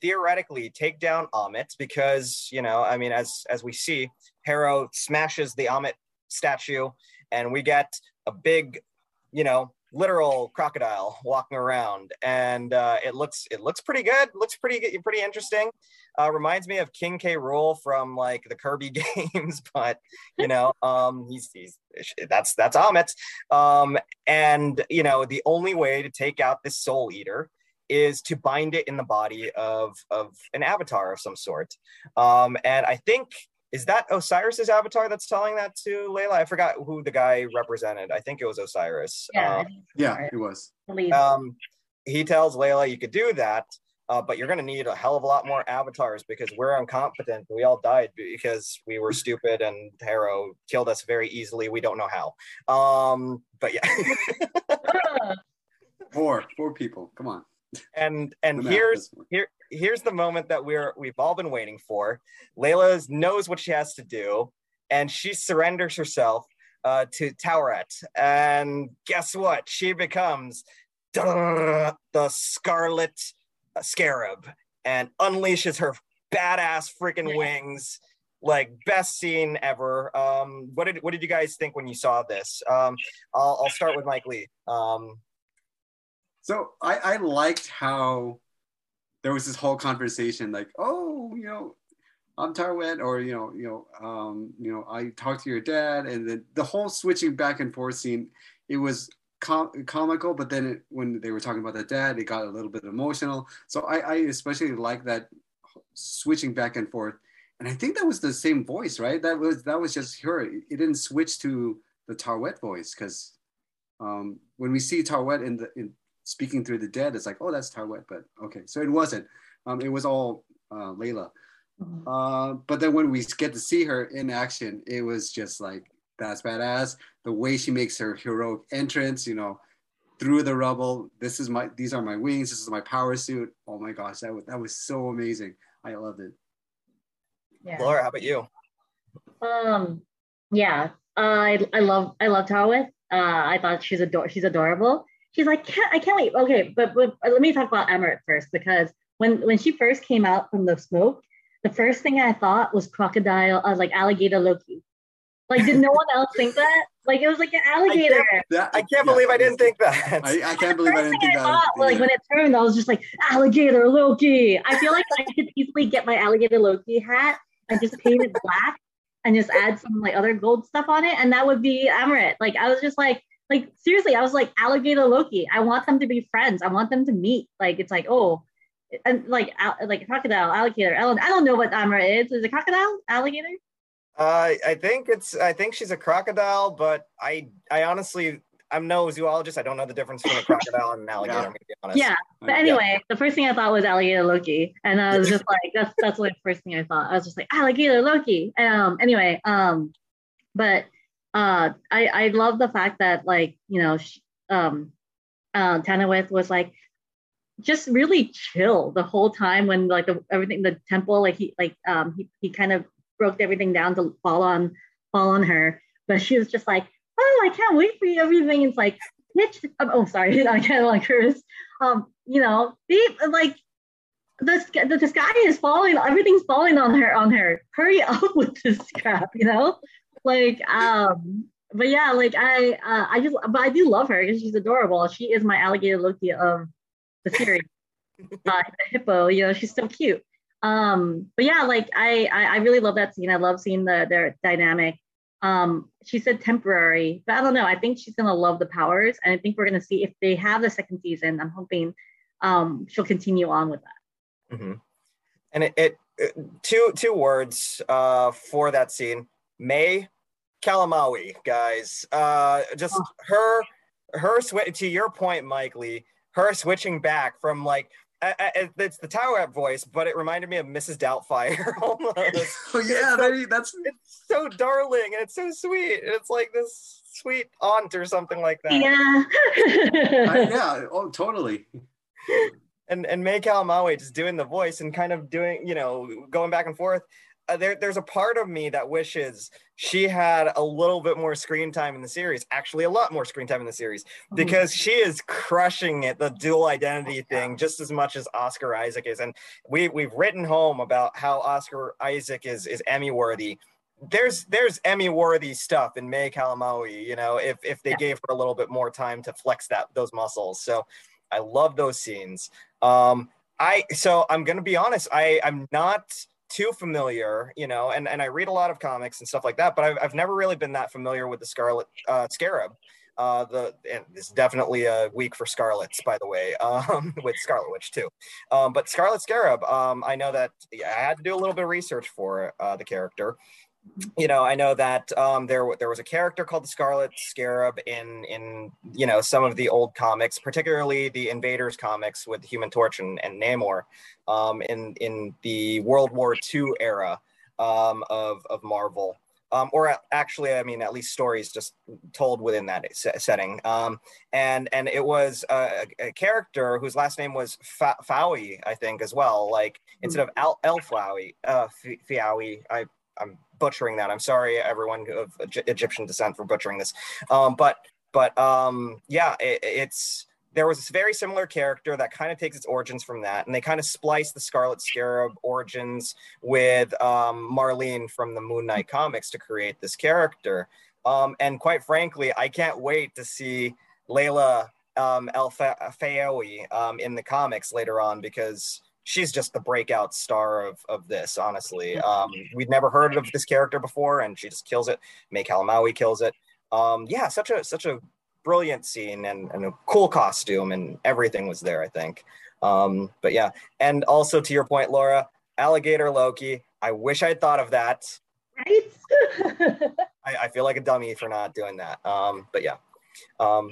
theoretically take down Ammit because you know I mean as as we see Harrow smashes the Ammit statue and we get a big, you know, literal crocodile walking around, and uh, it looks it looks pretty good. Looks pretty pretty interesting. Uh, reminds me of King K. Rool from like the Kirby games, but you know, um, he's he's that's that's Ammit. Um, and you know, the only way to take out this Soul Eater is to bind it in the body of of an avatar of some sort. Um, and I think is that Osiris's avatar that's telling that to Layla? I forgot who the guy represented. I think it was Osiris. Yeah, um, yeah, it was. Um, he tells Layla you could do that, uh, but you're going to need a hell of a lot more avatars because we're incompetent. We all died because we were stupid, and Harrow killed us very easily. We don't know how. Um, but yeah. four, four people. Come on. And and here's here here's the moment that we're we've all been waiting for. Layla knows what she has to do, and she surrenders herself uh, to Taweret. And guess what? She becomes the Scarlet Scarab and unleashes her badass freaking wings. Like best scene ever. Um, what did what did you guys think when you saw this? Um, I'll, I'll start with Mike Lee. Um, so I, I liked how there was this whole conversation like, oh, you know, I'm Taweret, or you know, you know, um, you know, I talked to your dad, and then the whole switching back and forth scene, it was com- comical, but then it, when they were talking about the dad, it got a little bit emotional. So I, I especially like that switching back and forth, and I think that was the same voice, right? That was that was just her. It didn't switch to the Taweret voice because um, when we see Taweret in the in speaking through the dead, it's like, oh, that's Taweret, but okay. So it wasn't. Um, it was all uh, Layla. Mm-hmm. Uh, but then when we get to see her in action, it was just like, that's badass. The way she makes her heroic entrance, you know, through the rubble. This is my, these are my wings. This is my power suit. Oh my gosh, that was, that was so amazing. I loved it. Yeah. Laura, how about you? Um, yeah, uh, I, I love, I love Taweret. Uh, I thought she's ador- she's adorable she's like, can't, I can't wait. Okay, but, but let me talk about Amarant first because when when she first came out from the smoke, the first thing I thought was crocodile, uh, like alligator Loki. Like, did no one else think that? Like, it was like an alligator. I can't, I can't yeah, believe I didn't think that. I, I can't believe I didn't think I that. Thought, like, when it turned, I was just like, alligator Loki. I feel like I could easily get my alligator Loki hat and just paint it black and just add some like other gold stuff on it, and that would be Amarant. Like, I was just like, like seriously, I was like alligator Loki. I want them to be friends. I want them to meet. Like it's like oh, and like like crocodile, alligator. I don't, I don't know what Amra is. Is it crocodile, alligator? Uh, I think it's. I think she's a crocodile, but I I honestly I'm no zoologist. I don't know the difference between a crocodile and an alligator. Yeah, yeah. but anyway, yeah. the first thing I thought was alligator Loki, and I was just like, that's that's the first thing I thought. I was just like alligator Loki. Um. Anyway. Um. But uh, I I love the fact that like you know um, uh, Tanawith was like just really chill the whole time when like the, everything the temple like he like um he, he kind of broke everything down to fall on fall on her. But she was just like oh I can't wait for you everything. It's like bitch oh, oh sorry I can't like hers um you know be like the, the, the sky is falling everything's falling on her on her. Hurry up with this crap you know like um but yeah like i uh, i just but i do love her because she's adorable. She is my alligator loki of the series. Uh, the hippo you know she's so cute. Um but yeah like I, I i really love that scene. I love seeing the their dynamic. Um she said temporary but i don't know. I think she's gonna love the powers and i think we're gonna see if they have the second season i'm hoping um she'll continue on with that. Mm-hmm. and it, it, it two two words uh for that scene May Calamawy, guys. Uh, just oh. her, her sw- to your point, Mike Lee, her switching back from like uh, it's the Taweret voice, but it reminded me of Mrs. Doubtfire almost. oh yeah, so, that's it's so darling and it's so sweet. It's like this sweet aunt or something like that. Yeah. I, yeah. Oh, totally. And and May Calamawy just doing the voice and kind of doing, you know, going back and forth there, there's a part of me that wishes she had a little bit more screen time in the series actually a lot more screen time in the series mm-hmm. because she is crushing it the dual identity thing just as much as oscar isaac is and we, we've written home about how oscar isaac is is emmy worthy there's there's Emmy worthy stuff in May Calamawy, you know, if if they yeah. gave her a little bit more time to flex that those muscles. So I love those scenes. Um, I so I'm gonna be honest, I I'm not too familiar, you know, and, and I read a lot of comics and stuff like that, but I've, I've never really been that familiar with the Scarlet uh, Scarab. Uh, the and it's definitely a week for Scarlets, by the way, um, with Scarlet Witch too. Um, but Scarlet Scarab, um, I know that I had to do a little bit of research for uh, the character, you know, I know that um, there there was a character called the Scarlet Scarab in in you know some of the old comics, particularly the Invaders comics with Human Torch and, and Namor, um, in in the World War II era um, of of Marvel. Um, or actually, I mean, at least stories just told within that setting. Um, and and it was a, a, character whose last name was Fowie, I think, as well. Like instead of Al- El Flowey, uh, I I'm butchering that. I'm sorry, everyone of Egyptian descent, for butchering this. Um, but but um, yeah, it, it's there was this very similar character that kind of takes its origins from that, and they kind of splice the Scarlet Scarab origins with um, Marlene from the Moon Knight comics to create this character. Um, and quite frankly, I can't wait to see Layla um, El Fayoui um, in the comics later on because she's just the breakout star of, of this, honestly. Um, we'd never heard of this character before, and she just kills it. May Calamawy kills it. Um, yeah, such a such a brilliant scene and, and a cool costume, and everything was there, I think. Um, but yeah, and also to your point, Laura, alligator Loki. I wish I'd thought of that. Right. I, I, feel like a dummy for not doing that. Um, but yeah, um,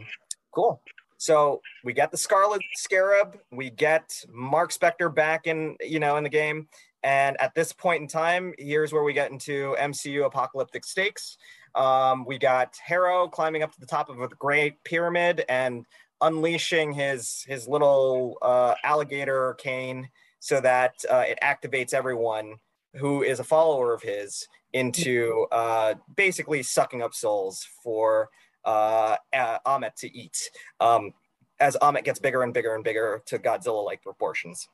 cool. So we get the Scarlet Scarab, we get Mark Spector back in, you know, in the game. And at this point in time, here's where we get into MCU apocalyptic stakes. Um, we got Harrow climbing up to the top of a great pyramid and unleashing his his little uh, alligator cane so that uh, it activates everyone who is a follower of his into uh, basically sucking up souls for uh, Ammit to eat um, as Ammit gets bigger and bigger and bigger to Godzilla-like proportions.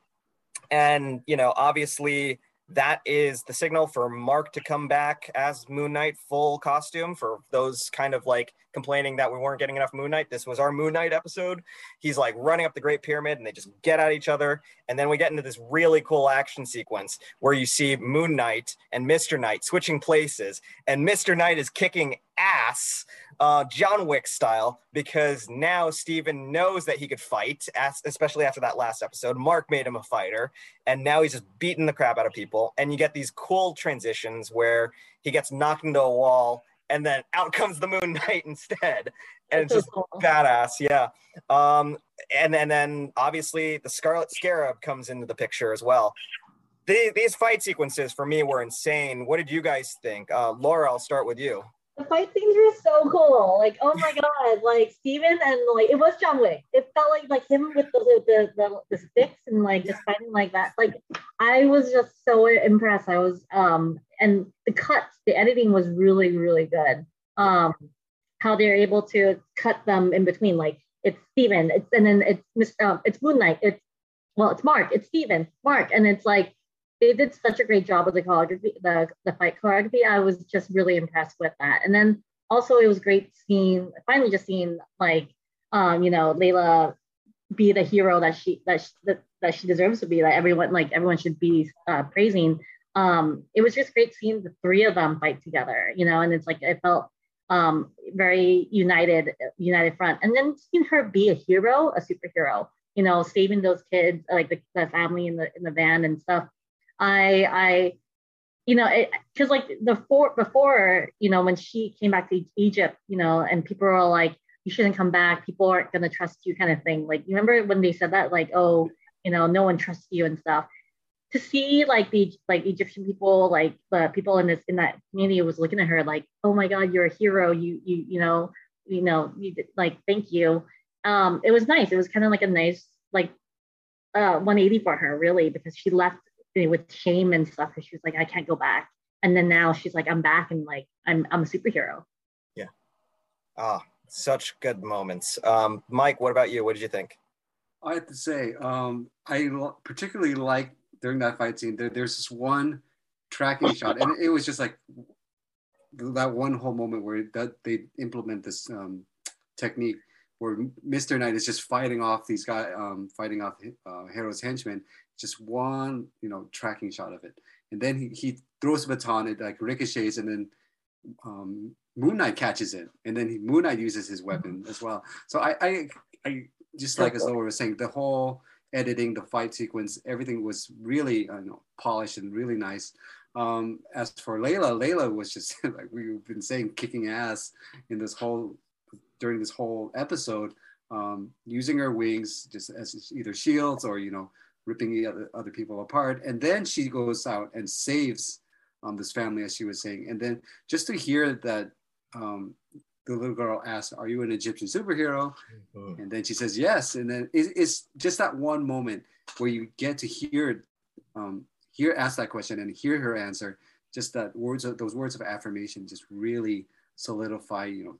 And you know, obviously, that is the signal for Mark to come back as Moon Knight full costume for those kind of like complaining that we weren't getting enough Moon Knight. This was our Moon Knight episode. He's like running up the Great Pyramid and they just get at each other. And then we get into this really cool action sequence where you see Moon Knight and Mr. Knight switching places. And Mr. Knight is kicking ass, uh, John Wick style, because now Steven knows that he could fight, especially after that last episode. Mark made him a fighter, and now he's just beating the crap out of people. And you get these cool transitions where he gets knocked into a wall and then out comes the Moon Knight instead, and it's just badass, yeah. Um, and, and then obviously the Scarlet Scarab comes into the picture as well. The, these fight sequences for me were insane. What did you guys think? Uh, Laura, I'll start with you. The fight scenes were so cool. Like, oh my god, like Steven and like it was John Wick. It felt like like him with the the, the, the sticks and like just fighting like that. Like I was just so impressed. I was um and the cuts, the editing was really, really good. Um, how they're able to cut them in between. Like it's Steven, it's and then it's Mr. Um, it's Moon Knight, it's well, it's Mark, it's Steven, Mark, and it's like they did such a great job with the choreography, the the fight choreography. I was just really impressed with that. And then also it was great seeing finally just seeing like um, you know, Layla be the hero that she that she, that, that she deserves to be that everyone like everyone should be uh, praising um, it was just great seeing the three of them fight together, you know, and it's like it felt um, very united, united front. And then seeing her be a hero, a superhero, you know, saving those kids, like the, the family in the in the van and stuff. I I you know, because like the before before, you know, when she came back to Egypt, you know, and people were like, you shouldn't come back, people aren't gonna trust you, kind of thing. Like, you remember when they said that, like, oh, you know, no one trusts you and stuff to see like the like Egyptian people, like the people in this in that community was looking at her like, oh my God, you're a hero. You you you know you know you like thank you. Um, it was nice. It was kind of like a nice like uh 180 for her really because she left you know, with shame and stuff. because she was like, I can't go back. And then now she's like, I'm back and like I'm I'm a superhero. Yeah. Ah, such good moments. Um, Mike, what about you? What did you think? I have to say, um, I particularly like during that fight scene, there, there's this one tracking shot, and it was just like that one whole moment where that they implement this um, technique where Mr. Knight is just fighting off these guys, um, fighting off uh, Harrow's henchmen. Just one, you know, tracking shot of it, and then he, he throws a baton, it like ricochets, and then um, Moon Knight catches it, and then he, Moon Knight uses his weapon as well. So I, I, I just like as Laura was saying, the whole editing, the fight sequence, everything was really uh, you know, polished and really nice. Um, as for Layla, Layla was just like we've been saying, kicking ass in this whole during this whole episode, um, using her wings just as either shields or you know ripping the other, other people apart, and then she goes out and saves um, this family, as she was saying, and then just to hear that um, the little girl asks, "Are you an Egyptian superhero?" Mm-hmm. And then she says, "Yes." And then it, it's just that one moment where you get to hear, um, hear ask that question and hear her answer. Just that words of those words of affirmation just really solidify. You know,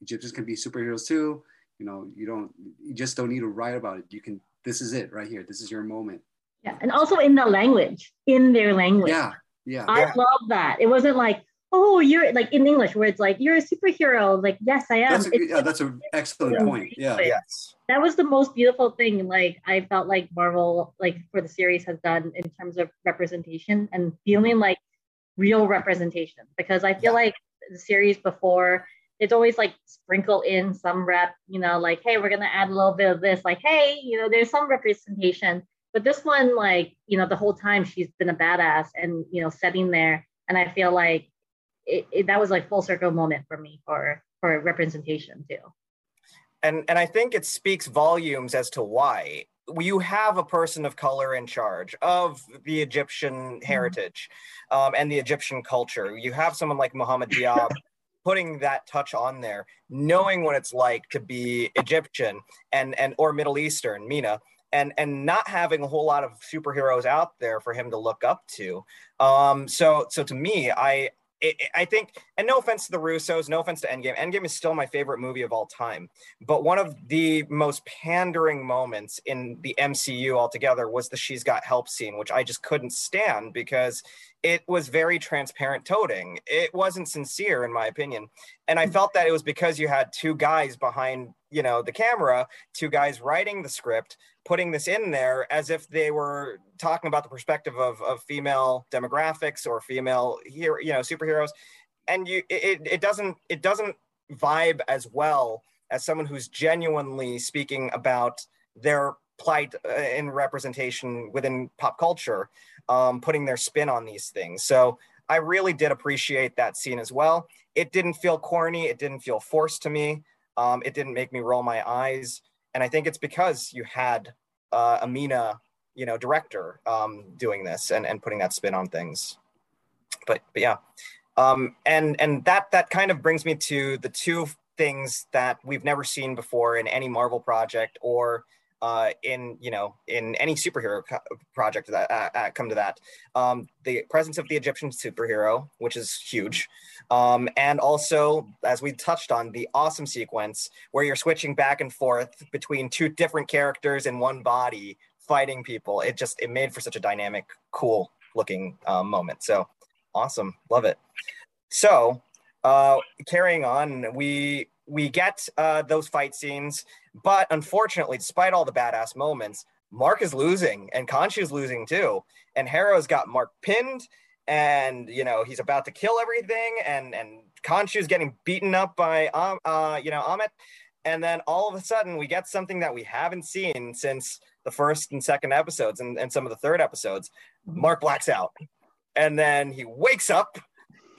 Egyptians can be superheroes too. You know, you don't, you just don't need to write about it. You can. This is it right here. This is your moment. Yeah, and also in the language, in their language. Yeah, yeah. I yeah. love that. It wasn't like, oh, you're like in English where it's like you're a superhero. Like, yes, I am. That's a, yeah, that's an excellent point. Yeah. Yes. That was the most beautiful thing. Like I felt like Marvel, like for the series, has done in terms of representation and feeling like real representation. Because I feel yeah. like the series before, it's always like sprinkle in some rep, you know, like, hey, we're gonna add a little bit of this. Like, hey, you know, there's some representation. But this one, like, you know, the whole time she's been a badass and you know, sitting there. And I feel like it, it, that was like full circle moment for me for for representation too and and i think it speaks volumes as to why you have a person of color in charge of the egyptian mm-hmm. heritage um, and the egyptian culture you have someone like muhammad diab putting that touch on there knowing what it's like to be egyptian and and or middle eastern MENA and and not having a whole lot of superheroes out there for him to look up to um so so to me i I think, and no offense to the Russos, no offense to Endgame. Endgame is still my favorite movie of all time. But one of the most pandering moments in the MCU altogether was the She's Got Help scene, which I just couldn't stand because it was very transparent toting. It wasn't sincere, in my opinion. And I felt that it was because you had two guys behind, you know, the camera, two guys writing the script putting this in there as if they were talking about the perspective of, of female demographics or female here, you know, superheroes. And you, it, it doesn't, it doesn't vibe as well as someone who's genuinely speaking about their plight uh, in representation within pop culture, um, putting their spin on these things. So I really did appreciate that scene as well. It didn't feel corny. It didn't feel forced to me. Um, it didn't make me roll my eyes and I think it's because you had uh, a MENA, you know, director um, doing this and, and putting that spin on things. But but yeah, um, and and that that kind of brings me to the two things that we've never seen before in any Marvel project or uh, in you know in any superhero co- project that uh, uh, come to that um, the presence of the Egyptian superhero, which is huge, um, and also as we touched on the awesome sequence where you're switching back and forth between two different characters in one body fighting people. It just it made for such a dynamic, cool looking um, moment. So awesome, love it. So uh, carrying on, we we get uh, those fight scenes, but unfortunately, despite all the badass moments, Mark is losing and is losing too. And Harrow's got Mark pinned, and you know he's about to kill everything, and and Khonshu's getting beaten up by um, uh, you know Ammit. And then all of a sudden, we get something that we haven't seen since the first and second episodes, and, and some of the third episodes. Mark blacks out, and then he wakes up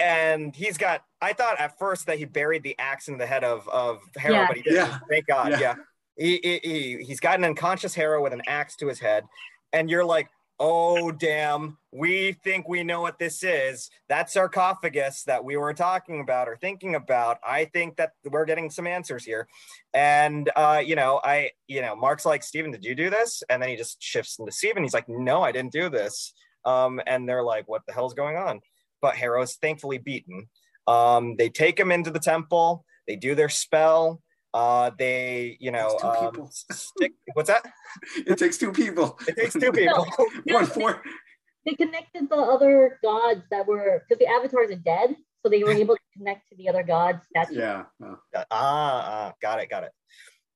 and he's got. I thought at first that he buried the axe in the head of of Harrow, yeah. but he didn't. Yeah. Thank God. Yeah. yeah. He, he, he he's got an unconscious Harrow with an axe to his head, and you're like, oh damn, we think we know what this is. That sarcophagus that we were talking about or thinking about. I think that we're getting some answers here. And uh, you know, I, you know, Mark's like, Steven, did you do this? And then he just shifts into Steven. He's like, No, I didn't do this. Um, and they're like, What the hell's going on? But Harrow is thankfully beaten. Um, they take him into the temple. They do their spell. Uh, they, you know, um, stick, what's that? It takes two people. It takes two people. One, four. They connected the other gods that were because the avatars are dead, so they were able to connect to the other gods. That's Yeah. uh, Ah, ah, got it, got it.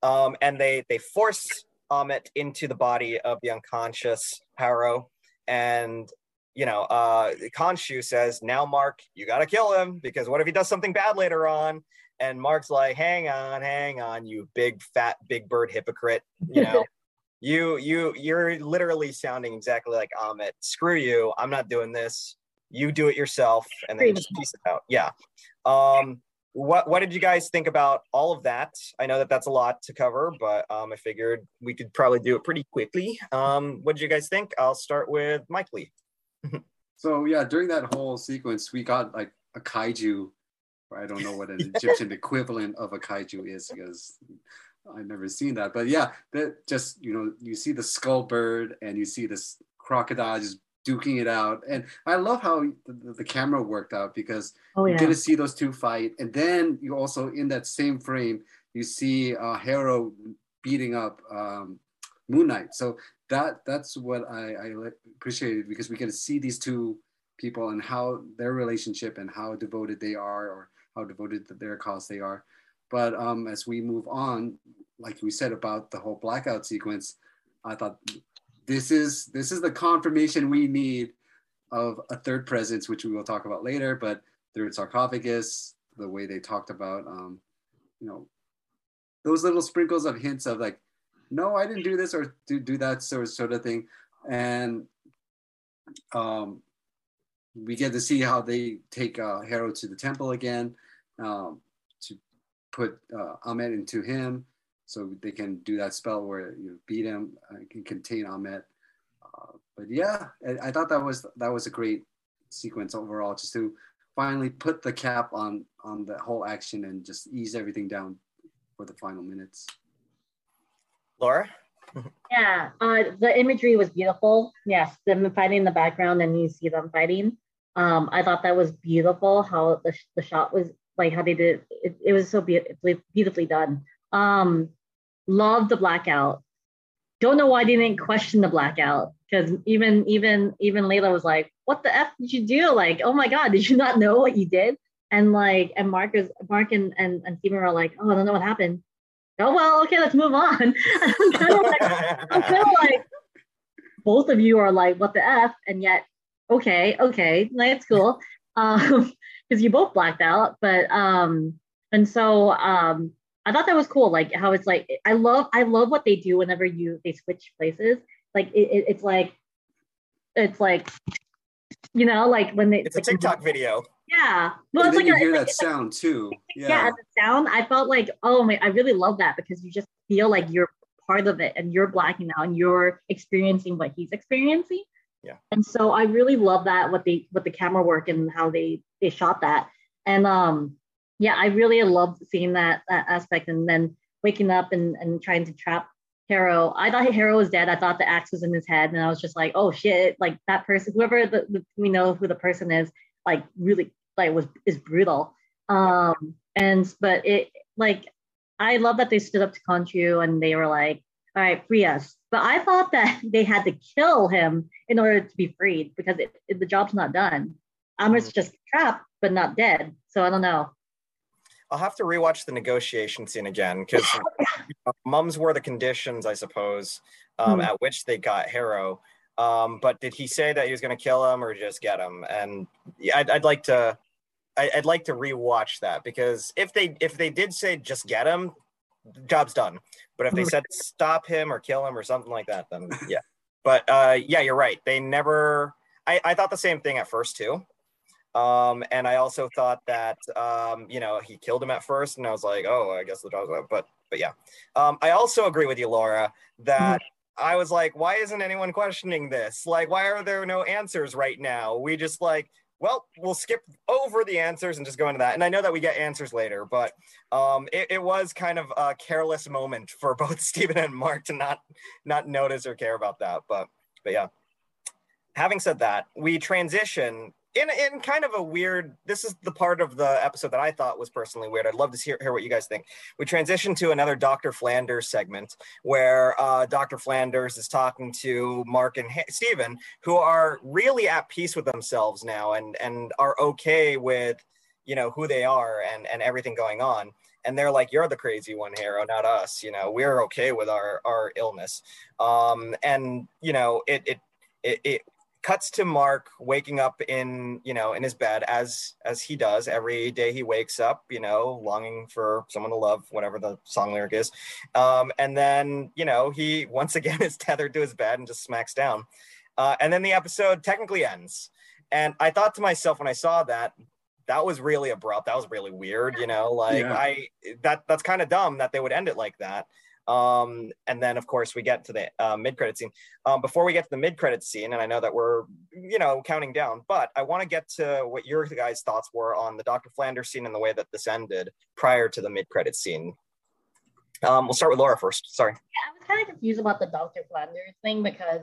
Um, and they they force Ammit into the body of the unconscious Harrow, and you know, uh, Khonshu says, "Now, Mark, you got to kill him because what if he does something bad later on?" And Mark's like, "Hang on, hang on, you big fat big bird hypocrite! You know, you you you're literally sounding exactly like Ammit. Screw you! I'm not doing this. You do it yourself, and then you just piece it out. Yeah. Um, what what did you guys think about all of that? I know that that's a lot to cover, but um, I figured we could probably do it pretty quickly. Um, what did you guys think? I'll start with Mike Lee. So yeah, during that whole sequence, we got like a kaiju. I don't know what an Egyptian equivalent of a kaiju is because I've never seen that. But yeah, that just you know you see the skull bird and you see this crocodile just duking it out, and I love how the, the camera worked out because oh you get to see those two fight, and then you also in that same frame you see uh, Harrow beating up um, Moon Knight. So that that's what I, I appreciated because we get to see these two people and how their relationship and how devoted they are, or how devoted to their cause they are. But um, as we move on, like we said about the whole blackout sequence, I thought this is this is the confirmation we need of a third presence, which we will talk about later. But third sarcophagus, the way they talked about, um, you know, those little sprinkles of hints of like, no, I didn't do this or do do that sort sort of thing, and um, we get to see how they take uh, to the temple again um, to put uh, Ahmed into him, so they can do that spell where you beat him, and can contain Ahmed. Uh, but yeah, I, I thought that was that was a great sequence overall, just to finally put the cap on on the whole action and just ease everything down for the final minutes. Laura. Yeah, uh, the imagery was beautiful. Yes, them fighting in the background and you see them fighting. Um, I thought that was beautiful how the, the shot was like how they did it. It was so beautifully beautifully done. Um, love the blackout. Don't know why they didn't question the blackout because even even even Layla was like, "What the f did you do? Like, oh my god, did you not know what you did?" And like, and Mark is Mark and and, and Steven are like, "Oh, I don't know what happened." Oh well, okay, let's move on. I'm kind of like, I'm kind of like, both of you are like, "What the f?" And yet, okay, okay, that's cool. Um, because you both blacked out, but um, and so um, I thought that was cool. Like how it's like I love I love what they do whenever you they switch places. Like it, it, it's like it's like you know like when they It's a TikTok video. Yeah, well, and it's then like you a, hear that like, sound too. yeah. Yeah. and the sound. I felt like oh my, I really love that because you just feel like you're part of it and you're blacking out and you're experiencing what he's experiencing. Yeah. And so I really love that what they what the camera work and how they they shot that. And um yeah, I really loved seeing that, that aspect and then waking up and, and trying to trap Harrow. I thought Harrow was dead. I thought the axe was in his head, and I was just like, oh shit, like that person, whoever the, the we know who the person is, like really like was is brutal. Um and but it like I love that they stood up to Khonshu and they were like, all right, free us. But I thought that they had to kill him in order to be freed because it, it- the job's not done. Amir's just trapped but not dead. So I don't know. I'll have to rewatch the negotiation scene again because mums were the conditions, I suppose, um, Hmm. at which they got Harrow. Um, but did he say that he was going to kill him or just get him? And yeah, I'd, I'd like to, I, I'd like to rewatch that because if they if they did say just get him, job's done. But if they said stop him or kill him or something like that, then yeah. But uh, yeah, you're right. They never. I, I thought the same thing at first too. Um, and I also thought that um, you know he killed him at first, and I was like, oh, I guess the job's up. But but yeah, um, I also agree with you, Laura, that I was like, why isn't anyone questioning this? Like, why are there no answers right now? We just like, well, we'll skip over the answers and just go into that. And I know that we get answers later, but um, it, it was kind of a careless moment for both Steven and Mark to not not notice or care about that. But but yeah. Having said that, we transition in in kind of a weird. This is the part of the episode that I thought was personally weird. I'd love to hear, hear what you guys think. We transition to another Dr. Flanders segment where uh, Dr. Flanders is talking to Mark and ha- Steven, who are really at peace with themselves now and and are okay with you know who they are and and everything going on and they're like you're the crazy one Harrow not us you know we're okay with our our illness um and you know it it it, it cuts to Mark waking up in you know in his bed as as he does. Every day he wakes up you know longing for someone to love whatever the song lyric is. Um, and then you know he once again is tethered to his bed and just smacks down. Uh, and then the episode technically ends. And I thought to myself when I saw that that was really abrupt. That was really weird you know like yeah. I that that's kind of dumb that they would end it like that um, and then, of course, we get to the uh, mid-credit scene. Um, before we get to the mid-credit scene, and I know that we're, you know, counting down, but I want to get to what your guys' thoughts were on the Dr. Flanders scene and the way that this ended prior to the mid-credit scene. Um, we'll start with Laura first. Sorry. Yeah, I was kind of confused about the Dr. Flanders thing because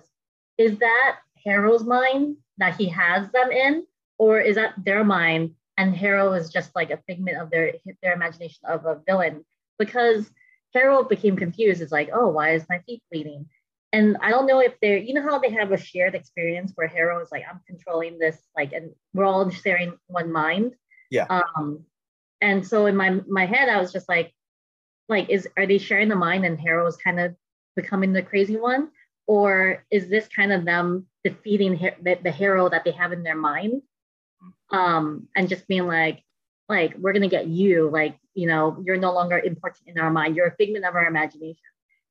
is that Harrow's mind that he has them in, or is that their mind and Harrow is just like a figment of their their imagination of a villain? Because Carol became confused. It's like, oh, why is my feet bleeding? And I don't know if they're, you know how they have a shared experience where Harrow is like, I'm controlling this, like, and we're all sharing one mind. Yeah. Um, and so in my my head, I was just like, like, is are they sharing the mind and Harrow's kind of becoming the crazy one, or is this kind of them defeating the, the hero that they have in their mind, um, and just being like, like we're gonna get you, like you know, you're no longer important in our mind. You're a figment of our imagination.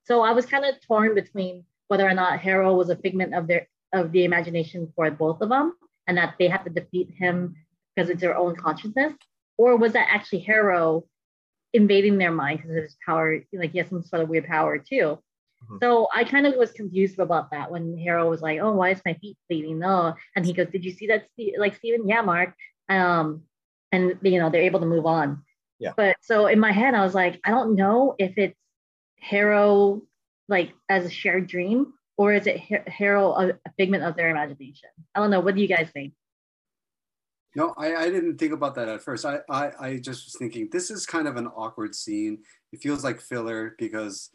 So I was kind of torn between whether or not Harrow was a figment of their of the imagination for both of them, and that they have to defeat him because it's their own consciousness, or was that actually Harrow invading their mind because of his power? Like he has some sort of weird power too. Mm-hmm. So I kind of was confused about that when Harrow was like, "Oh, why is my feet bleeding?" No, and he goes, "Did you see that?" Like Steven, yeah, Mark. Um, and you know they're able to move on. Yeah. But so in my head, I was like, I don't know if it's Harrow like as a shared dream or is it Harrow a, a figment of their imagination? I don't know. What do you guys think? No, I, I didn't think about that at first. I, I, I just was thinking this is kind of an awkward scene. It feels like filler because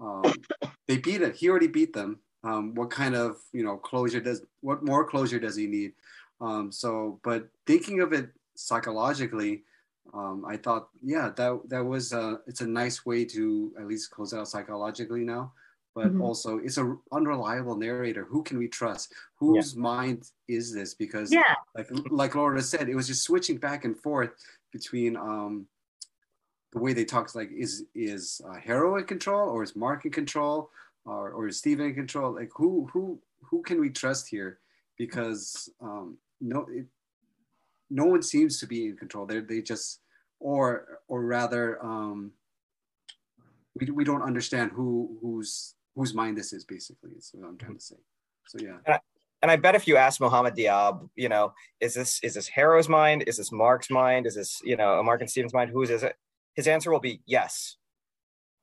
um, they beat it. He already beat them. Um, what kind of you know closure does what more closure does he need? Um, so, but thinking of it psychologically, um, I thought, yeah, that that was a, it's a nice way to at least close out psychologically now. But mm-hmm. also, it's a unreliable narrator. Who can we trust? Whose yeah. mind is this? Because, yeah, like like Laura said, it was just switching back and forth between um, the way they talk. Like, is is uh, Harrow in control, or is Mark in control, or or is Steven in control? Like, who who who can we trust here? Because um, no, it, no one seems to be in control. They they just or or rather um, we, we don't understand who whose whose mind this is basically is what I'm trying to say. So yeah. And I, and I bet if you ask Mohamed Diab, you know, is this is this Harrow's mind? Is this Mark's mind? Is this you know a Mark and Steven's mind? Whose is it? His answer will be yes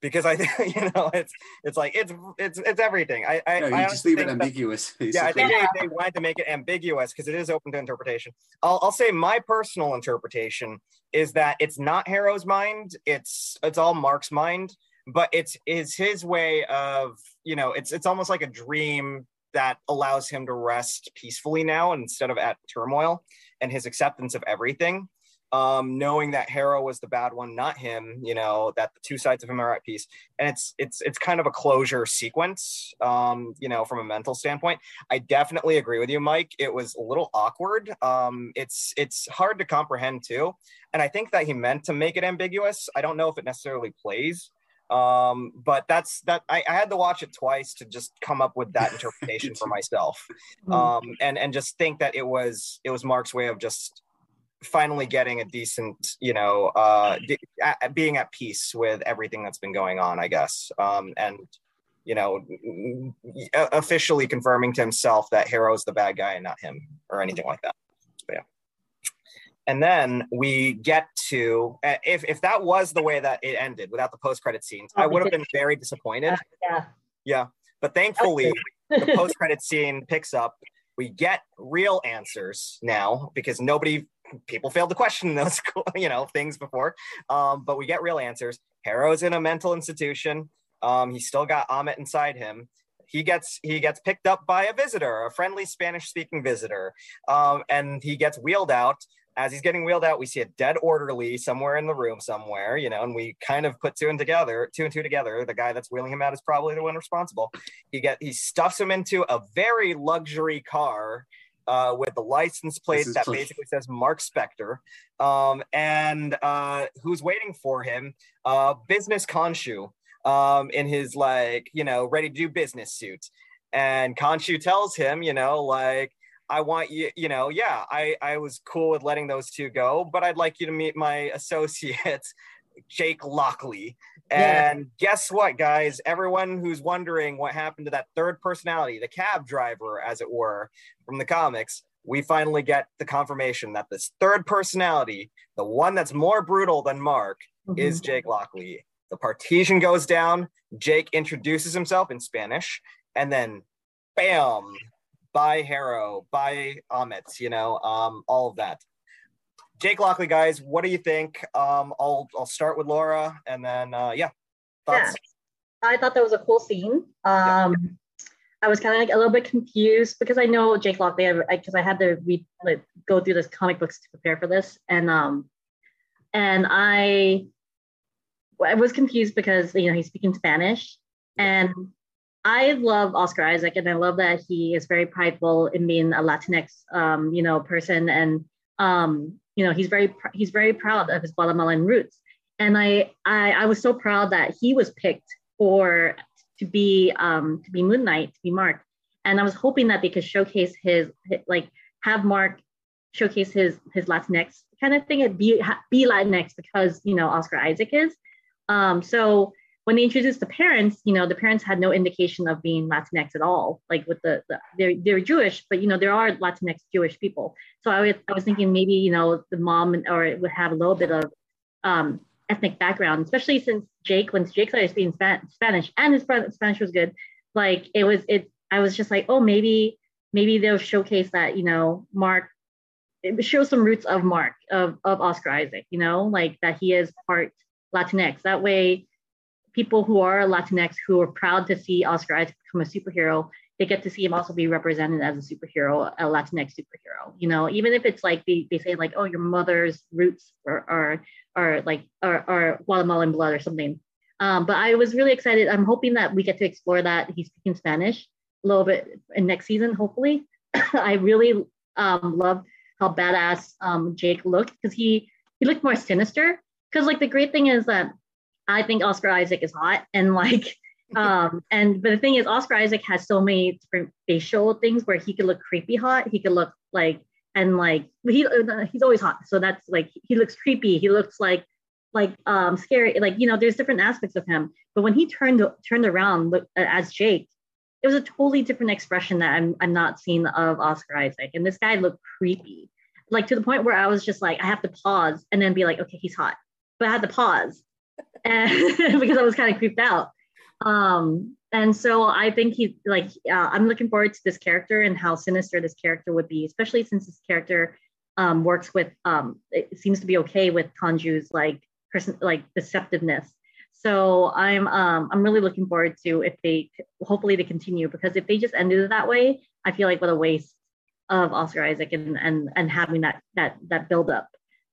because I, you know, it's it's like it's it's it's everything. I I, you I just leave it ambiguous. That, yeah, I think they, they wanted to make it ambiguous because it is open to interpretation. I'll I'll say my personal interpretation is that it's not Harrow's mind. It's it's all Mark's mind, but it's is his way of you know it's it's almost like a dream that allows him to rest peacefully now instead of at turmoil and his acceptance of everything um, knowing that Harrow was the bad one, not him, you know, that the two sides of him are at peace. And it's it's it's kind of a closure sequence, um, you know, from a mental standpoint. I definitely agree with you, Mike. It was a little awkward. Um, it's it's hard to comprehend too. And I think that he meant to make it ambiguous. I don't know if it necessarily plays. Um, but that's that I, I had to watch it twice to just come up with that interpretation for myself. Hmm. Um, and and just think that it was it was Mark's way of just finally getting a decent, you know, uh, being at peace with everything that's been going on, I guess, um, and you know, officially confirming to himself that Harrow's the bad guy and not him or anything like that. But yeah. And then we get to if if that was the way that it ended without the post credit scenes, I would have been very disappointed. Yeah. Yeah. But thankfully, the post credit scene picks up. We get real answers now because nobody people failed to question those you know things before. Um, but we get real answers. Harrow's in a mental institution. Um, he's still got Ammit inside him. He gets he gets picked up by a visitor a friendly spanish speaking visitor. Um, and he gets wheeled out. As he's getting wheeled out, we see a dead orderly somewhere in the room somewhere, you know, and we kind of put two and together, two and two together. The guy that's wheeling him out is probably the one responsible. He get he stuffs him into a very luxury car uh, with the license plate that basically says Mark Spector, um, and uh, who's waiting for him? Uh, business Khonshu um, in his like you know ready to do business suit, and Khonshu tells him, you know, like I want you, you know, yeah, I, I was cool with letting those two go, but I'd like you to meet my associate, Jake Lockley. And yeah. guess what, guys? Everyone who's wondering what happened to that third personality, the cab driver, as it were, from the comics, we finally get the confirmation that this third personality, the one that's more brutal than Mark, mm-hmm. is Jake Lockley. The partition goes down. Jake introduces himself in Spanish, and then bam, by Harrow, by Ammit, you know, um, all of that. Jake Lockley, guys, what do you think? Um, I'll I'll start with Laura, and then uh, yeah, thoughts. Yeah, I thought that was a cool scene. Um, yeah. I was kind of like a little bit confused because I know Jake Lockley because I, I, had to read like go through this comic books to prepare for this, and um, and I I was confused because you know he's speaking Spanish, and I love Oscar Isaac, and I love that he is very prideful in being a Latinx, um, you know, person, and um, you know, he's very he's very proud of his Guatemalan roots. And I, I I was so proud that he was picked for to be um, to be Moon Knight, to be Mark. And I was hoping that they could showcase his, his like have Mark showcase his his Latinx kind of thing, and be be Latinx because you know Oscar Isaac is. Um, so when they introduced the parents, you know, the parents had no indication of being Latinx at all. Like with the, the they're they're Jewish, but you know, there are Latinx Jewish people. So I was I was thinking maybe you know the mom or it would have a little bit of um, ethnic background, especially since Jake when Jake started speaking Spanish and his Spanish was good. Like it was it I was just like oh maybe maybe they'll showcase that you know Mark it shows some roots of Mark of of Oscar Isaac, you know, like that he is part Latinx. That way people who are Latinx who are proud to see Oscar Isaac become a superhero, they get to see him also be represented as a superhero, a Latinx superhero. You know, even if it's like they, they say like, oh, your mother's roots are are, are like are, are Guatemalan blood or something. Um, but I was really excited. I'm hoping that we get to explore that. He's speaking Spanish a little bit in next season, hopefully. I really um, loved how badass um, Jake looked because he he looked more sinister. Because like the great thing is that I think Oscar Isaac is hot and like um and but the thing is Oscar Isaac has so many different facial things where he could look creepy hot, he could look like and like he he's always hot. So that's like he looks creepy. He looks like like um scary like you know there's different aspects of him. But when he turned turned around look, as Jake, it was a totally different expression that I'm I'm not seeing of Oscar Isaac. And this guy looked creepy. Like to the point where I was just like I have to pause and then be like okay, he's hot. But I had to pause and, because I was kind of creeped out. Um, and so I think he like uh, I'm looking forward to this character and how sinister this character would be, especially since this character um, works with um, it seems to be okay with Khonshu's like person like deceptiveness. So I'm um, I'm really looking forward to if they hopefully they continue because if they just ended it that way, I feel like what a waste of Oscar Isaac and and and having that that that build up.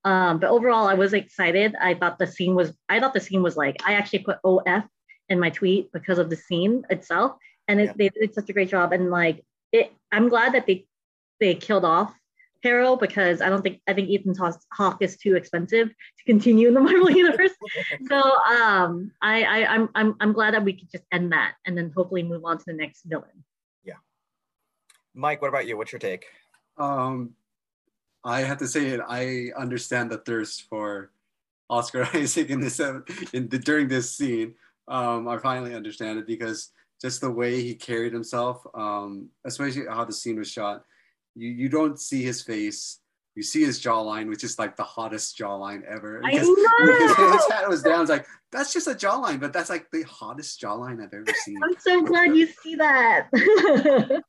Um, but overall, I was excited. I thought the scene was, I thought the scene was like, I actually put OF in my tweet because of the scene itself. And it, yeah. they did such a great job. And like, it, I'm glad that they, they killed off Harrow because I don't think, I think Ethan Hawke is too expensive to continue in the Marvel universe. so um, I, I, I'm, I'm, I'm glad that we could just end that and then hopefully move on to the next villain. Yeah. Mike, what about you? What's your take? Um, I have to say it. I understand the thirst for Oscar Isaac in this in the, during this scene. Um, I finally understand it because just the way he carried himself, um, especially how the scene was shot, you you don't see his face you see his jawline, which is like the hottest jawline ever. Because I know. his hat was down. It's like that's just a jawline, but that's like the hottest jawline I've ever seen. I'm so glad you see that.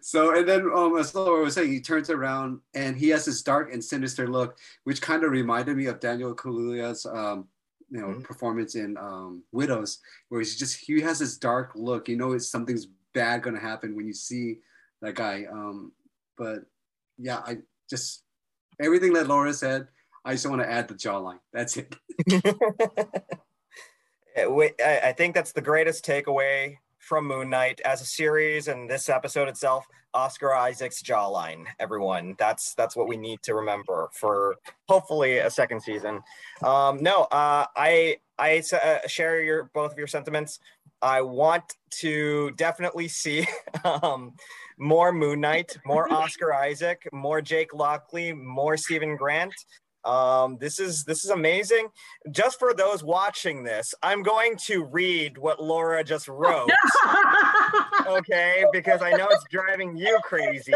so and then um, as Laura was saying, he turns around and he has this dark and sinister look, which kind of reminded me of Daniel Kaluuya's um, you know mm-hmm. performance in um, Widows, where he's just he has this dark look. You know, it's something's bad gonna happen when you see that guy. Um, but yeah, I just everything that Laura said. I just want to add the jawline. That's it. I think that's the greatest takeaway from Moon Knight as a series and this episode itself. Oscar Isaac's jawline, everyone. That's that's what we need to remember for hopefully a second season. Um, no, uh, I I uh, share your both of your sentiments. I want to definitely see um, more Moon Knight, more Oscar Isaac, more Jake Lockley, more Steven Grant. Um, this is this is amazing. Just for those watching this, I'm going to read what Laura just wrote. okay, because I know it's driving you crazy.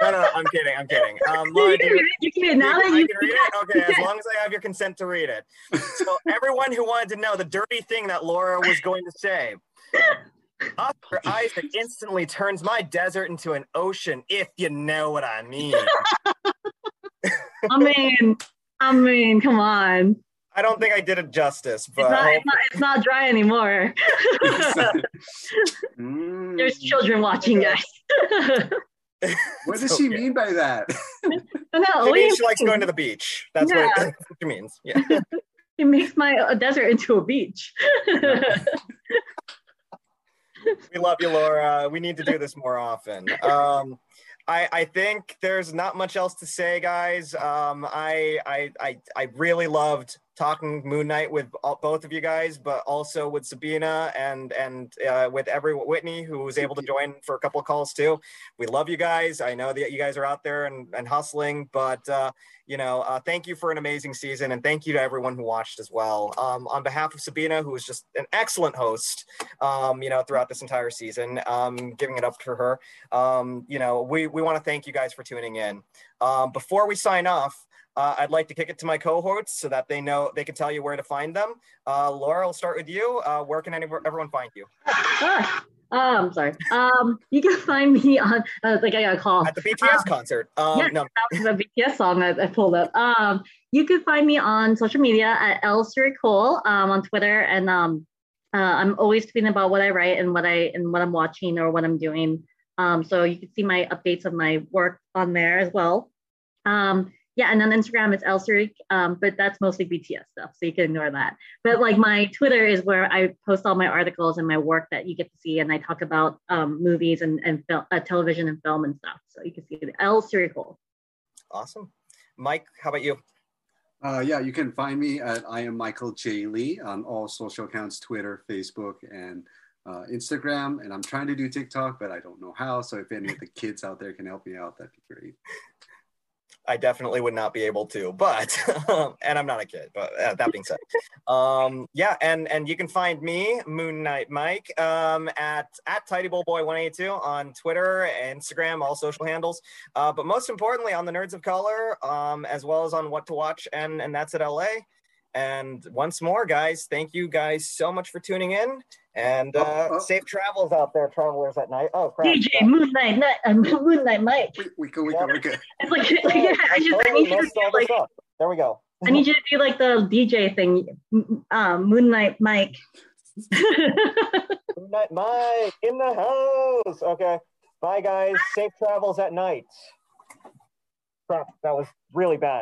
No, no, no, I'm kidding. I'm kidding. Um, Laura, you can read it. You can read it. Now that you can read it. Okay, as long as I have your consent to read it. So, everyone who wanted to know the dirty thing that Laura was going to say, Oscar Isaac instantly turns my desert into an ocean, if you know what I mean. I mean, I mean, come on. I don't think I did it justice, but It's not, it's not, it's not dry anymore. Mm. There's children watching, guys. What does So she good. mean by that? no, she what means she likes going to the beach. That's what, that's what she means. Yeah. It makes my uh, desert into a beach. We love you, Laura. We need to do this more often. Um, I, I think there's not much else to say, guys. Um, I, I, I, I really loved talking Moon Knight with all, both of you guys, but also with Sabina and and uh, with every Whitney who was able to join for a couple of calls too. We love you guys. I know that you guys are out there and, and hustling, but uh, you know, uh, thank you for an amazing season, and thank you to everyone who watched as well. Um, on behalf of Sabina, who was just an excellent host, um, you know, throughout this entire season, um, giving it up to her. Um, you know, we we want to thank you guys for tuning in. Um, before we sign off. Uh, I'd like to kick it to my cohorts so that they know they can tell you where to find them. Uh, Laura, I'll start with you. Uh, where can anyone, everyone find you? Ah, um, sorry. Um, you can find me on uh, like I got a call. At the BTS concert. Um, yeah. no, That was a BTS song I, I pulled up. Um, you can find me on social media at L Cole um, on Twitter, and um, uh, I'm always tweeting about what I write and what I and what I'm watching or what I'm doing. Um, so you can see my updates of my work on there as well. Um, yeah, and on Instagram it's Elserik, um, but that's mostly BTS stuff, so you can ignore that. But like my Twitter is where I post all my articles and my work that you get to see, and I talk about um, movies and and fil- uh, television and film and stuff. So you can see it. L Sirikul. awesome. Mike, how about you? Uh, yeah, you can find me at I am Michael J. Lee on all social accounts Twitter, Facebook, and uh, Instagram. And I'm trying to do TikTok, but I don't know how. So if any of the kids out there can help me out, that'd be great. I definitely would not be able to, but and I'm not a kid. But uh, that being said, um, yeah, and and you can find me Moon Knight Mike um, at at Tidy Bowl Boy 182 on Twitter, Instagram, all social handles. Uh, but most importantly, on the Nerds of Color, um, as well as on What to Watch, and and That's It LA. And once more, guys, thank you guys so much for tuning in, and uh, Oh, oh. safe travels out there, travelers at night. Oh, crap! DJ Moonlight, Night, uh, Moonlight Mike. We, we go, we go, we go. It's like, like yeah, I I just I need you to messed do like. There we go. I need you to do like the DJ thing, M- um, Moonlight Mike. Good night, Mike in the house. Okay. Bye, guys. Safe travels at night. Crap, that was really bad.